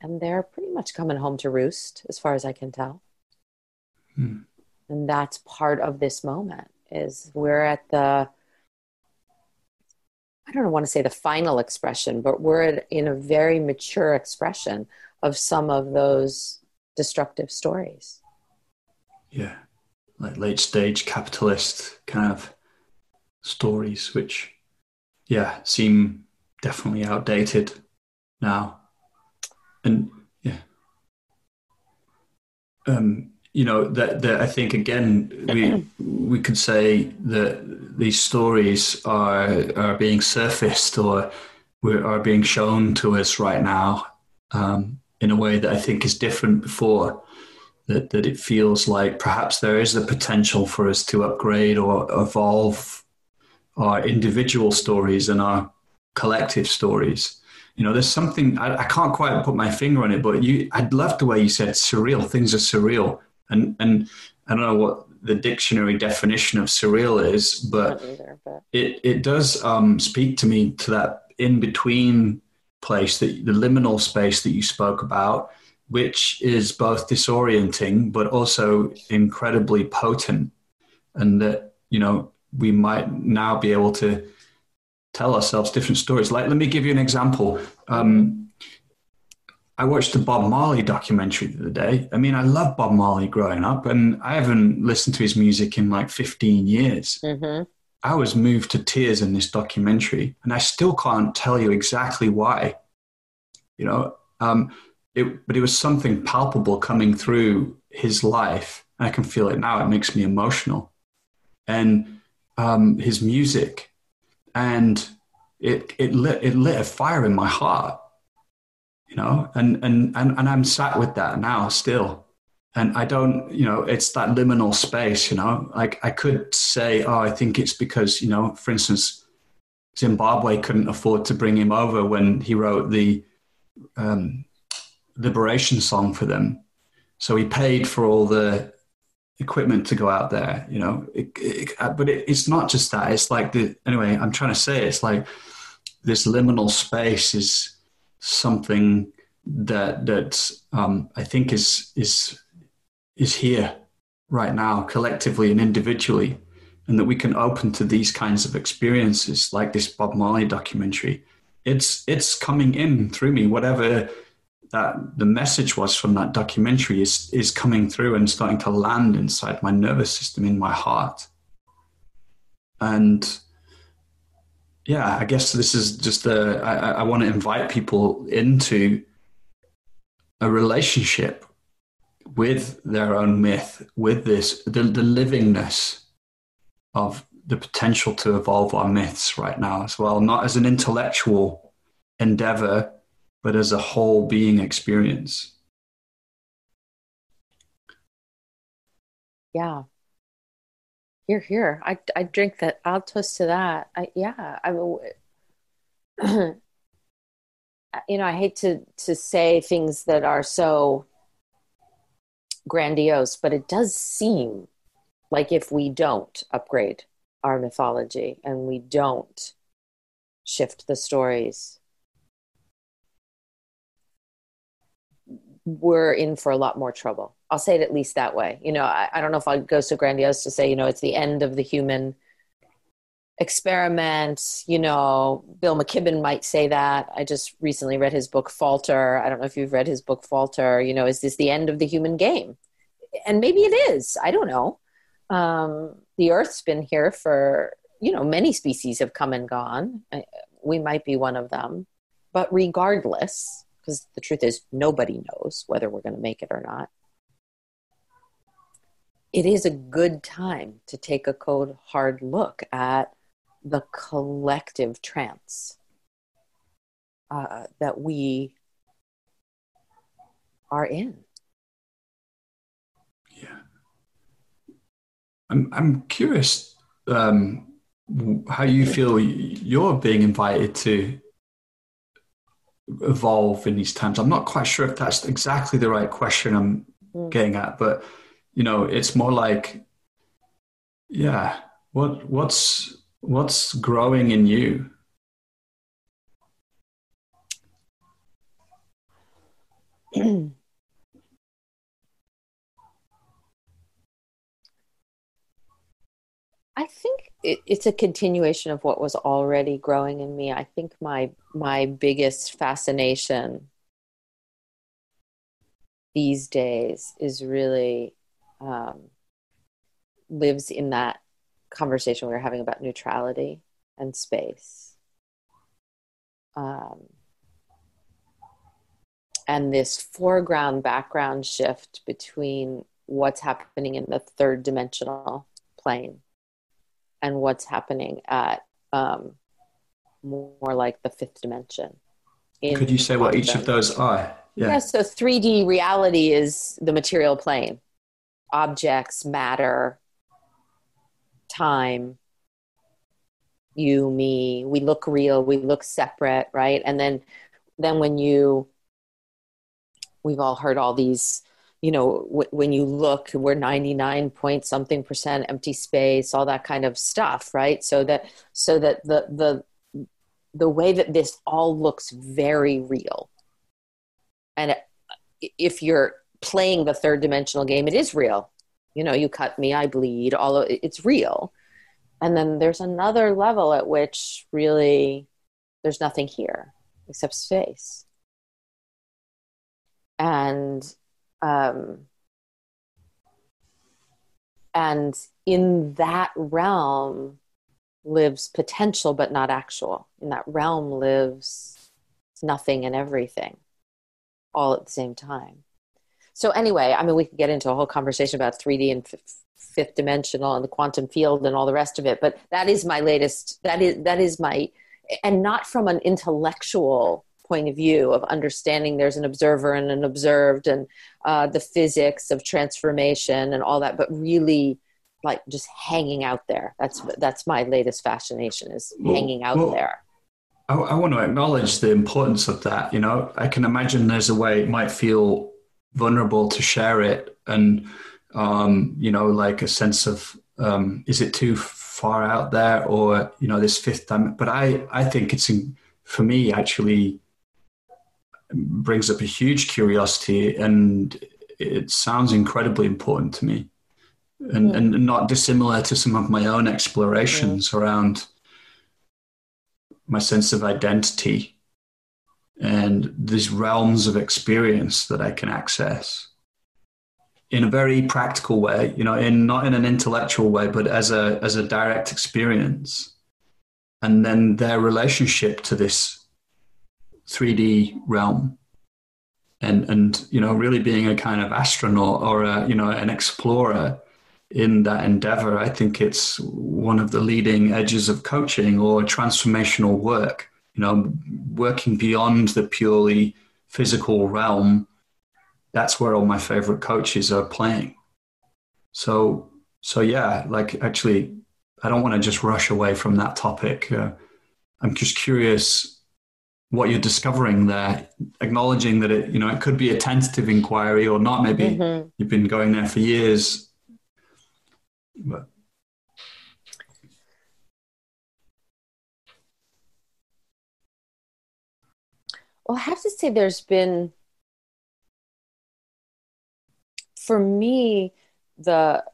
and they're pretty much coming home to roost as far as i can tell Hmm. And that's part of this moment is we're at the I don't want to say the final expression, but we're in a very mature expression of some of those destructive stories. Yeah, like late stage capitalist kind of stories, which, yeah, seem definitely outdated now. And yeah. Um, you know that, that I think again we we could say that these stories are are being surfaced or are being shown to us right now um, in a way that I think is different before. That that it feels like perhaps there is the potential for us to upgrade or evolve our individual stories and our collective stories you know there's something I, I, can't quite put my finger on it but you i love the way you said surreal things are surreal and and I don't know what the dictionary definition of surreal is, but, either, but. it it does um, speak to me to that in between place that the liminal space that you spoke about which is both disorienting but also incredibly potent. And that you know we might now be able to tell ourselves different stories. Like let me give you an example. Um, i watched the bob marley documentary the other day. I mean i love bob marley growing up and i haven't listened to his music in like 15 years. Mm-hmm. I was moved to tears in this documentary and i still can't tell you exactly why you know um, it, but it was something palpable coming through his life. I can feel it now. It makes me emotional. And um, his music, and it it lit it lit a fire in my heart, you know. And and and and I'm sat with that now still. And I don't, you know, it's that liminal space, you know. Like I could say, oh, I think it's because, you know, for instance, Zimbabwe couldn't afford to bring him over when he wrote the um, liberation song for them. So he paid for all the equipment to go out there, you know. It, it, uh, but it, it's not just that. It's like the anyway. I'm trying to say it's like this liminal space is something that that um, I think is is is here right now, collectively and individually, and that we can open to these kinds of experiences, like this Bob Marley documentary. It's it's coming in through me, whatever that the message was from that documentary is is coming through and starting to land inside my nervous system in my heart and yeah i guess this is just a i, I want to invite people into a relationship with their own myth with this the, the livingness of the potential to evolve our myths right now as well not as an intellectual endeavor but as a whole being experience. Yeah. Here, here. I, I drink that. I'll toast to that. I, yeah. I, you know, I hate to, to say things that are so grandiose, but it does seem like if we don't upgrade our mythology and we don't shift the stories we're in for a lot more trouble. I'll say it at least that way. You know, I, I don't know if I'd go so grandiose to say, you know, it's the end of the human experiment. You know, Bill McKibben might say that. I just recently read his book Falter. I don't know if you've read his book Falter. You know, is this the end of the human game? And maybe it is. I don't know. Um, the Earth's been here for, you know, many species have come and gone. We might be one of them. But regardless, because the truth is, nobody knows whether we're going to make it or not. It is a good time to take a cold, hard look at the collective trance uh, that we are in. Yeah. I'm, I'm curious um, how you feel you're being invited to evolve in these times? I'm not quite sure if that's exactly the right question I'm mm. getting at, but you know, it's more like, yeah, what what's what's growing in you? I think it, it's a continuation of what was already growing in me. I think my my biggest fascination these days is really um, lives in that conversation we were having about neutrality and space. Um, and this foreground background shift between what's happening in the third dimensional plane and what's happening at um, more like the fifth dimension. Could you say what each of those are? Yeah. yeah, so 3D reality is the material plane objects, matter, time, you, me. We look real, we look separate, right? And then, then when you, we've all heard all these you know w- when you look we're 99 point something percent empty space all that kind of stuff right so that so that the the the way that this all looks very real. And uh, if you're playing the third dimensional game, it is real. You know, you cut me, I bleed, all of it's real. And then there's another level at which really there's nothing here except space. And um, and in that realm lives potential but not actual in that realm lives nothing and everything all at the same time so anyway i mean we could get into a whole conversation about 3d and f- fifth dimensional and the quantum field and all the rest of it but that is my latest that is that is my and not from an intellectual point of view of understanding there's an observer and an observed and uh, the physics of transformation and all that but really like just hanging out there. That's that's my latest fascination is well, hanging out well, there. I, I, want to acknowledge the importance of that you know? I can imagine there's a way it might feel vulnerable to share it and um, you know like a sense of um, is it too far out there or you know this fifth time but i i think it's in, for me actually brings up a huge curiosity and it sounds incredibly important to me and, mm. and not dissimilar to some of my own explorations mm. around my sense of identity and these realms of experience that I can access in a very practical way, you know, in not in an intellectual way, but as a as a direct experience. And then their relationship to this 3D realm and and you know really being a kind of astronaut or a you know an explorer in that endeavor i think it's one of the leading edges of coaching or transformational work you know working beyond the purely physical realm that's where all my favorite coaches are playing so so yeah like actually i don't want to just rush away from that topic uh, i'm just curious what you're discovering there, acknowledging that it, you know, it could be a tentative inquiry or not. Maybe mm-hmm. you've been going there for years. But. Well, I have to say, there's been, for me, the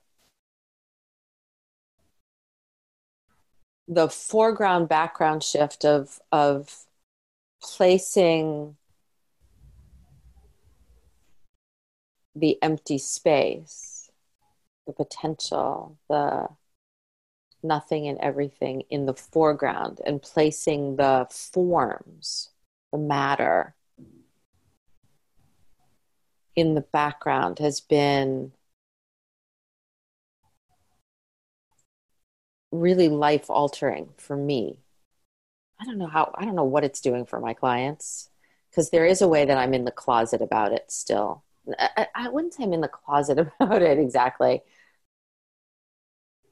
the foreground background shift of of placing the empty space, the potential, the nothing and everything in the foreground, and placing the forms, the matter in the background has been really life altering for me I don't know how, I don't know what it's doing for my clients because there is a way that I'm in the closet about it still. I, I wouldn't say I'm in the closet about it exactly.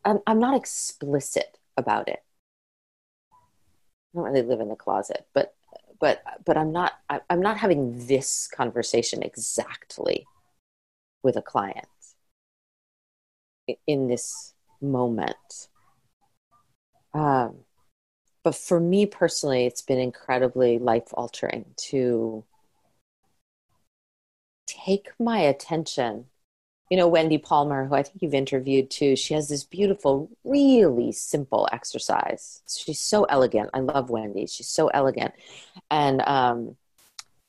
I'm, I'm not explicit about it. I don't really live in the closet, but but but I'm not I, I'm not having this conversation exactly with a client in this moment. Um, but for me personally, it's been incredibly life altering to take my attention. You know, Wendy Palmer, who I think you've interviewed too, she has this beautiful, really simple exercise. She's so elegant. I love Wendy. She's so elegant. And um,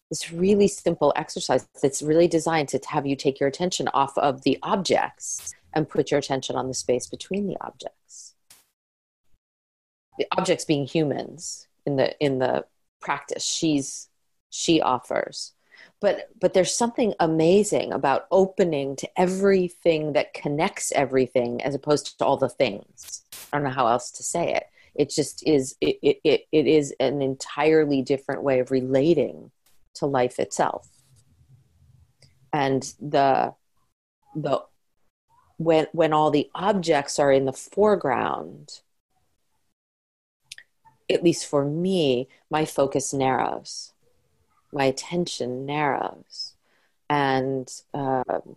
this really simple exercise that's really designed to have you take your attention off of the objects and put your attention on the space between the objects the objects being humans in the in the practice she's she offers but but there's something amazing about opening to everything that connects everything as opposed to all the things. I don't know how else to say it. It just is it, it, it is an entirely different way of relating to life itself. And the the when when all the objects are in the foreground at least for me, my focus narrows, my attention narrows, and um,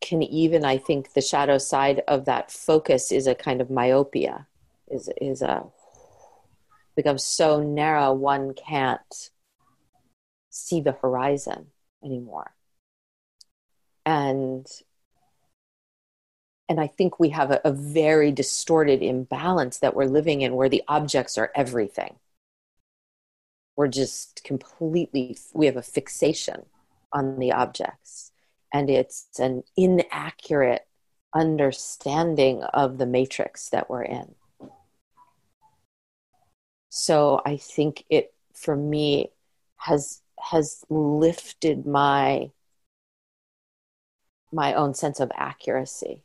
can even, I think, the shadow side of that focus is a kind of myopia, is is a becomes so narrow one can't see the horizon anymore. And and i think we have a, a, very distorted imbalance that we're living in where the objects are everything we're just completely we have a fixation on the objects. And it's an inaccurate understanding of the matrix that we're in. So i think it for me has has lifted my my own sense of accuracy.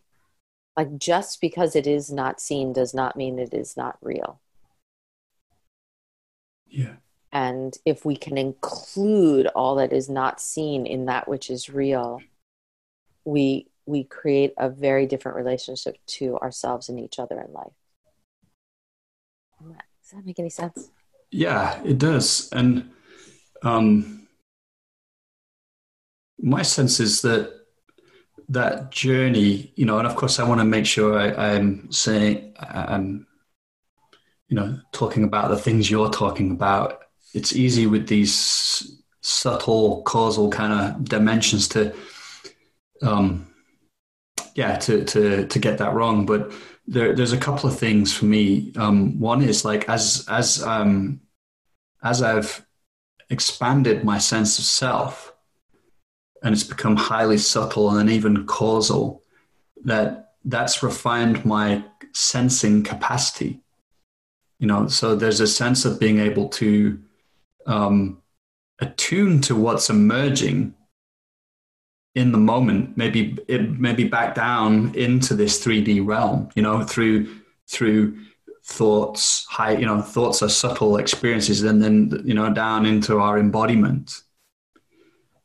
Like just because it is not seen does not mean it is not real. Yeah and if we can include all that is not seen in that which is real we we create a very different relationship to ourselves and each other in life. Does that make any sense? Yeah it does. And um my sense is that that journey you know and of course i want to make sure I, i'm saying i'm you know talking about the things you're talking about it's easy with these subtle causal kind of dimensions to um yeah to to to get that wrong. But there, there's a couple of things for me. Um one is like as as um as i've expanded my sense of self and it's become highly subtle and even causal that that's refined my sensing capacity. You know so there's a sense of being able to um, attuned to what's emerging in the moment, maybe it maybe back down into this 3D realm, you know, through through thoughts, high, you know, thoughts are subtle experiences, and then you know, down into our embodiment.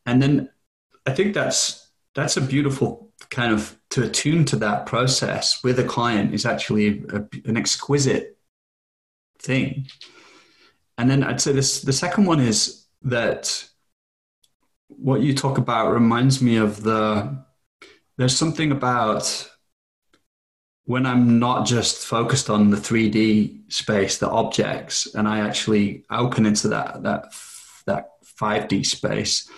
And then I think that's that's a beautiful kind of to attune to that process with a client is actually a, an exquisite thing and then I'd say this the second one is that what you talk about reminds me of the there's something about when I'm not just focused on the 3D space, the objects, and I actually open into that that that 5D space,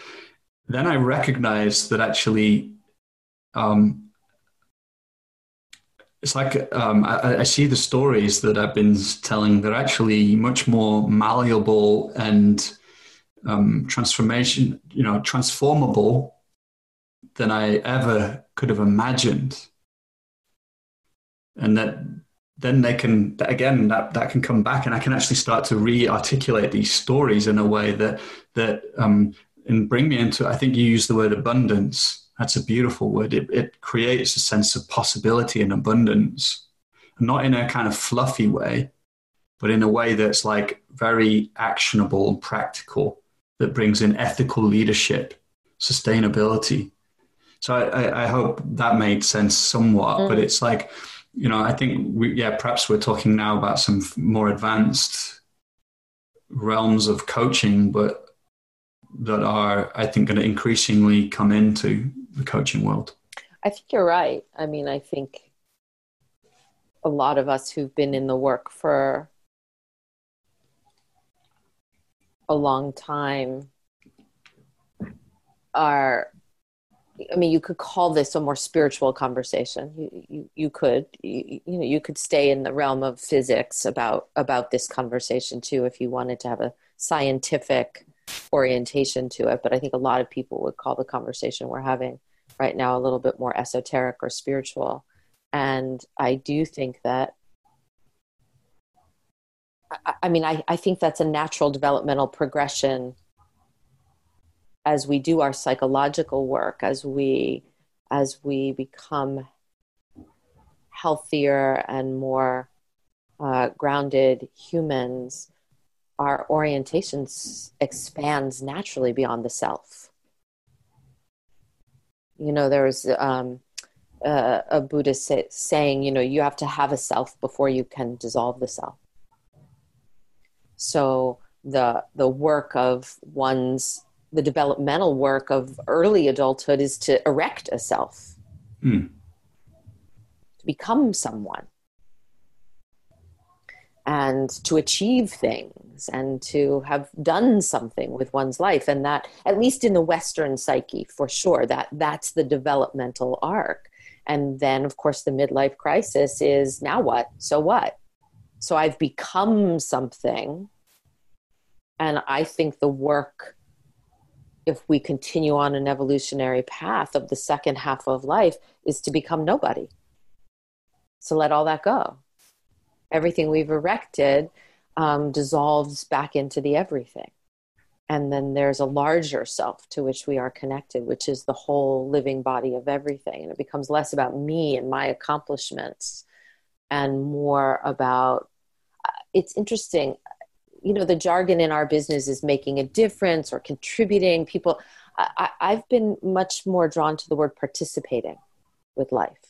then I recognize that actually um, it's like um, I, I, see the stories that I've been telling. They're actually much more malleable and um, transformation, you know, transformable than I ever could have imagined. And that then they can again that that can come back, and I can actually start to re-articulate these stories in a way that that um, and bring me into. I think you use the word abundance that's a beautiful word. It, it creates a sense of possibility and abundance, not in a kind of fluffy way, but in a way that's like very actionable and practical, that brings in ethical leadership, sustainability. So I, I hope that made sense somewhat, mm. but it's like, you know, I think we, yeah, perhaps we're talking now about some more advanced realms of coaching, but that are, I think, going to increasingly come into the coaching world. I think you're right. I mean, I think a lot of us who've been in the work for a long time are I mean, you could call this a more spiritual conversation. You, you, you could, you, you, know, you could stay in the realm of physics about about this conversation too, if you wanted to have a scientific orientation to it. But I think a lot of people would call the conversation we're having right now a little bit more esoteric or spiritual. And I do think that, I, I mean, I, I think that's a natural developmental progression as we do our psychological work, as we as we become healthier and more uh, grounded humans, our orientation expands naturally beyond the self. You know, there's um, uh, a Buddhist say, saying, you know, you have to have a self before you can dissolve the self. So the the work of one's the developmental work of early adulthood is to erect a self, mm. to become someone. And to achieve things and to have done something with one's life. And that at least in the western psyche for sure that that's the developmental arc. And then of course the midlife crisis is now what? So what? So i've become something. And i think the work if we continue on an evolutionary path of the second half of life is to become nobody. So let all that go everything we've erected um, dissolves back into the everything. And then there's a larger self to which we are connected, which is the whole living body of everything. And it becomes less about me and my accomplishments and more about uh, it's interesting. You know, the jargon in our business is making a difference or contributing. People, I, I've been much more drawn to the word participating with life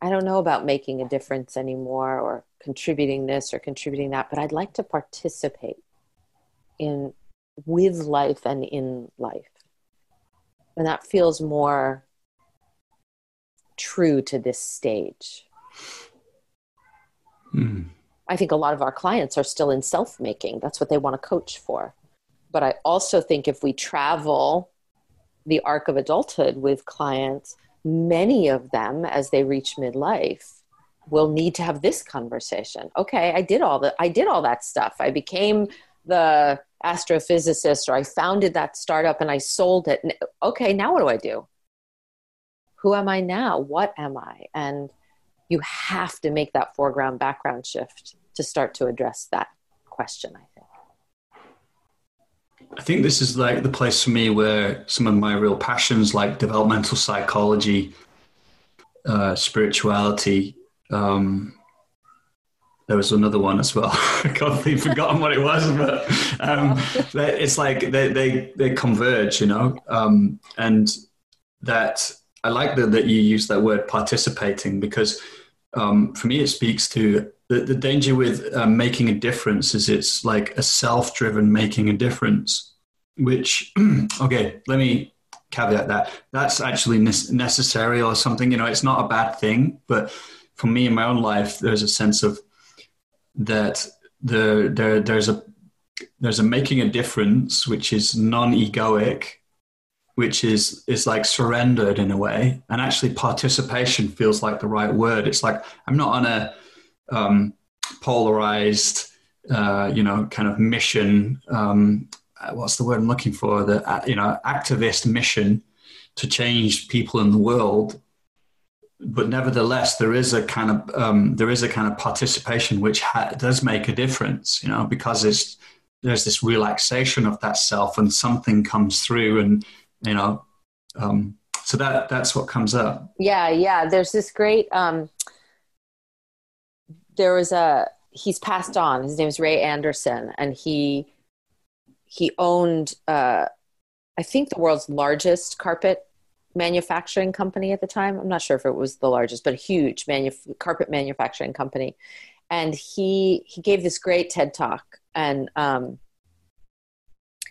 I don't know about making a difference anymore or contributing this or contributing that, but I'd like to participate in with life and in life. And that feels more true to this stage. Hmm. I think a lot of our clients are still in self making. That's what they want to coach for. But I also think if we travel the arc of adulthood with clients, many of them as they reach midlife will need to have this conversation. Okay i did all the i did all that stuff. I became the astrophysicist or i founded that startup and i sold it. Okay now what do i do? Who am i now? What am i? And you have to make that foreground background shift to start to address that question i think I think this is like the place for me where some of my real passions, like developmental psychology, uh, spirituality. Um, there was another one as well. I can't forgotten what it was, but um, it's like they, they they converge, you know, um, and that I like that that you use that word participating because um, for me it speaks to the, the danger with um, making a difference is it's like a self-driven making a difference which okay let me caveat that. That's actually necessary or something you know it's not a bad thing but for me in my own life there's a sense of that the there there's a there's a making a difference which is non-egoic which is is like surrendered in a way. And actually participation feels like the right word. It's like i'm not on a um, polarized, uh, you know, kind of mission. Um, uh, what's the word I'm looking for? The uh, you know activist mission to change people in the world. But nevertheless, there is a kind of um, there is a kind of participation which ha- does make a difference, you know, because it's there's this relaxation of that self, and something comes through, and you know, um, so that that's what comes up. Yeah, yeah. There's this great. Um, there was a he's passed on. His name is Ray Anderson, and he he owned uh, I think the world's largest carpet manufacturing company at the time. I'm not sure if it was the largest, but a huge manuf- carpet manufacturing company. And he he gave this great TED talk, and um,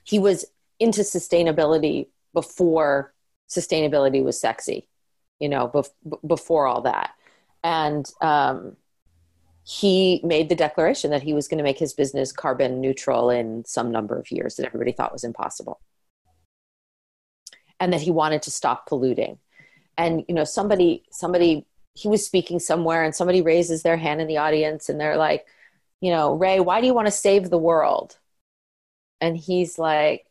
he was into sustainability before sustainability was sexy, you know, bef- before all that. And um, he made the declaration that he was going to make his business carbon neutral in some number of years that everybody thought was impossible. And that he wanted to stop polluting. And you know somebody somebody he was speaking somewhere and somebody raises their hand in the audience and they're like you know ray why do you want to save the world? And he's like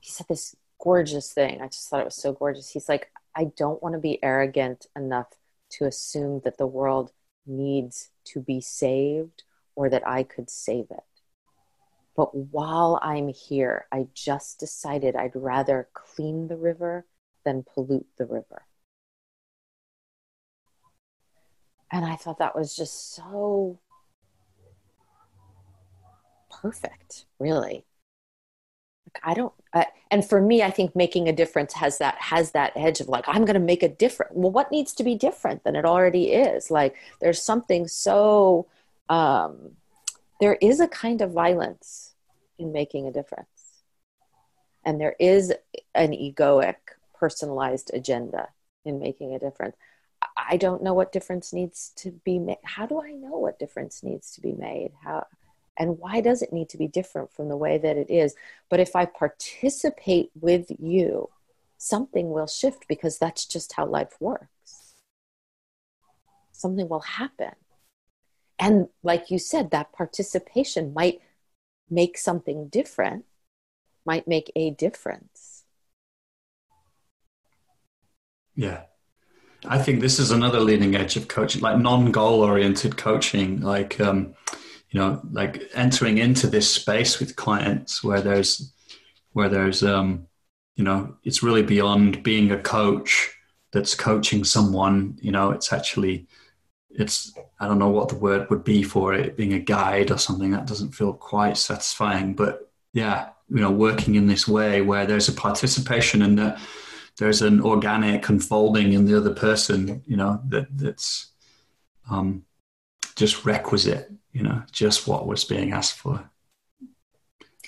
he said this gorgeous thing. I just thought it was so gorgeous. He's like i don't want to be arrogant enough to assume that the world needs to be saved or that I could save it. But while I'm here, I just decided I'd rather clean the river than pollute the river. And I thought that was just so perfect, really. I don't, uh, and for me, I think making a difference has that has that edge of like I'm going to make a difference. Well, what needs to be different than it already is? Like there's something so um, there is a kind of violence in making a difference, and there is an egoic, personalized agenda in making a difference. I don't know what difference needs to be made. How do I know what difference needs to be made? How and why does it need to be different from the way that it is? But if I participate with you, something will shift because that's just how life works. Something will happen. And like you said, that participation might make something different, might make a difference. Yeah. I think this is another leading edge of coaching, like non-goal oriented coaching, like um, you know, like entering into this space with clients where there's where there's um, you know, it's really beyond being a coach that's coaching someone. You know, it's actually it's I don't know what the word would be for it, being a guide or something that doesn't feel quite satisfying. But yeah, you know, working in this way where there's a participation and that there's an organic unfolding in the other person, you know, that that's um, just requisite, you know, just what was being asked for.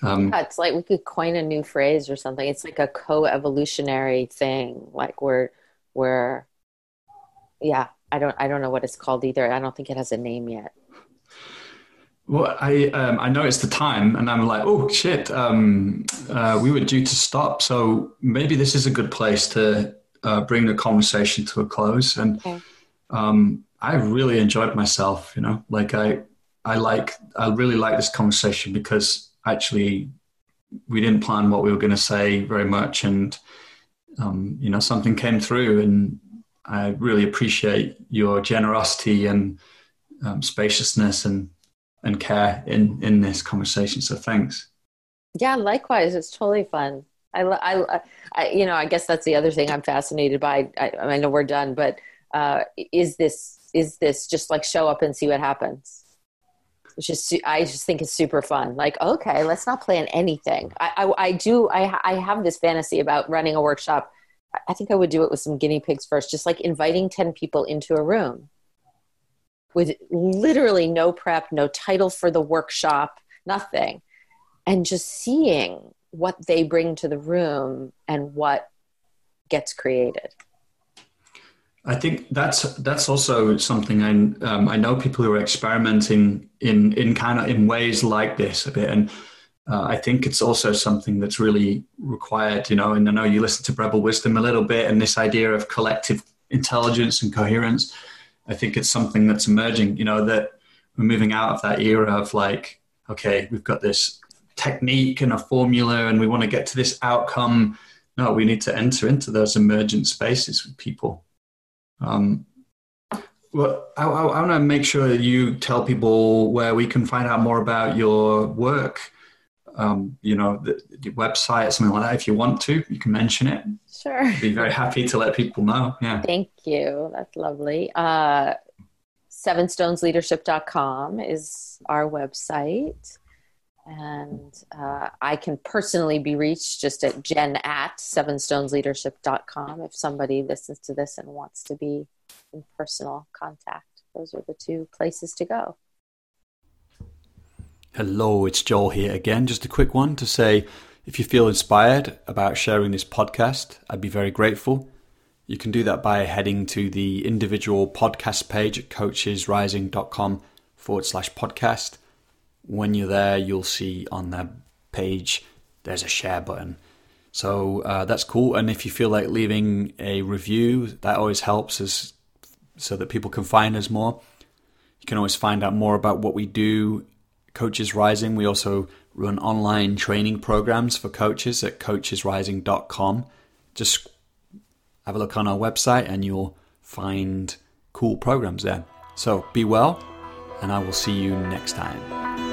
Um, yeah, it's like we could coin a new phrase or something. It's like a co-evolutionary thing. Like we're we're yeah, I don't I don't know what it's called either. I don't think it has a name yet. Well, I um, I noticed the time, and I'm like, oh shit, um, uh, we were due to stop. So maybe this is a good place to uh, bring the conversation to a close. And okay. um, I really enjoyed myself. You know, like I I like I really like this conversation because actually we didn't plan what we were going to say very much, and um, you know something came through, and I really appreciate your generosity and um, spaciousness and and care in in this conversation. So thanks. Yeah, likewise. It's totally fun. I, I, I you know, I guess that's the other thing I'm fascinated by. I, I know we're done, but uh, is this is this just like show up and see what happens? It's just I just think it's super fun. Like, okay, let's not plan anything. I, I, I do. I, I have this fantasy about running a workshop. I think I would do it with some guinea pigs first, just like inviting ten people into a room with literally no prep, no title for the workshop, nothing, and just seeing what they bring to the room and what gets created. I think that's that's also something I um, I know people who are experimenting in in kind of in ways like this a bit, and uh, I think it's also something that's really required. You know, and I know you listen to Rebel Wisdom a little bit, and this idea of collective intelligence and coherence. I think it's something that's emerging, you know, that we're moving out of that era of like, okay, we've got this technique and a formula and we want to get to this outcome. No, we need to enter into those emergent spaces with people. Um, well, I, I, I want to make sure you tell people where we can find out more about your work. Um, you know, the, the website, something like that. If you want to, you can mention it. Sure. I'd be very happy to let people know. Yeah. Thank you. That's lovely. Uh, sevenstonesleadership.com is our website. And uh, I can personally be reached just at jen at sevenstonesleadership.com if somebody listens to this and wants to be in personal contact. Those are the two places to go. Hello, it's Joel here again. Just a quick one to say if you feel inspired about sharing this podcast, I'd be very grateful. You can do that by heading to the individual podcast page at coachesrising.com forward slash podcast. When you're there, you'll see on that page there's a share button. So uh, that's cool. And if you feel like leaving a review, that always helps us so that people can find us more. You can always find out more about what we do, Coaches Rising. We also run online training programs for coaches at coachesrising.com. Just have a look on our website and you'll find cool programs there. So be well, and I will see you next time.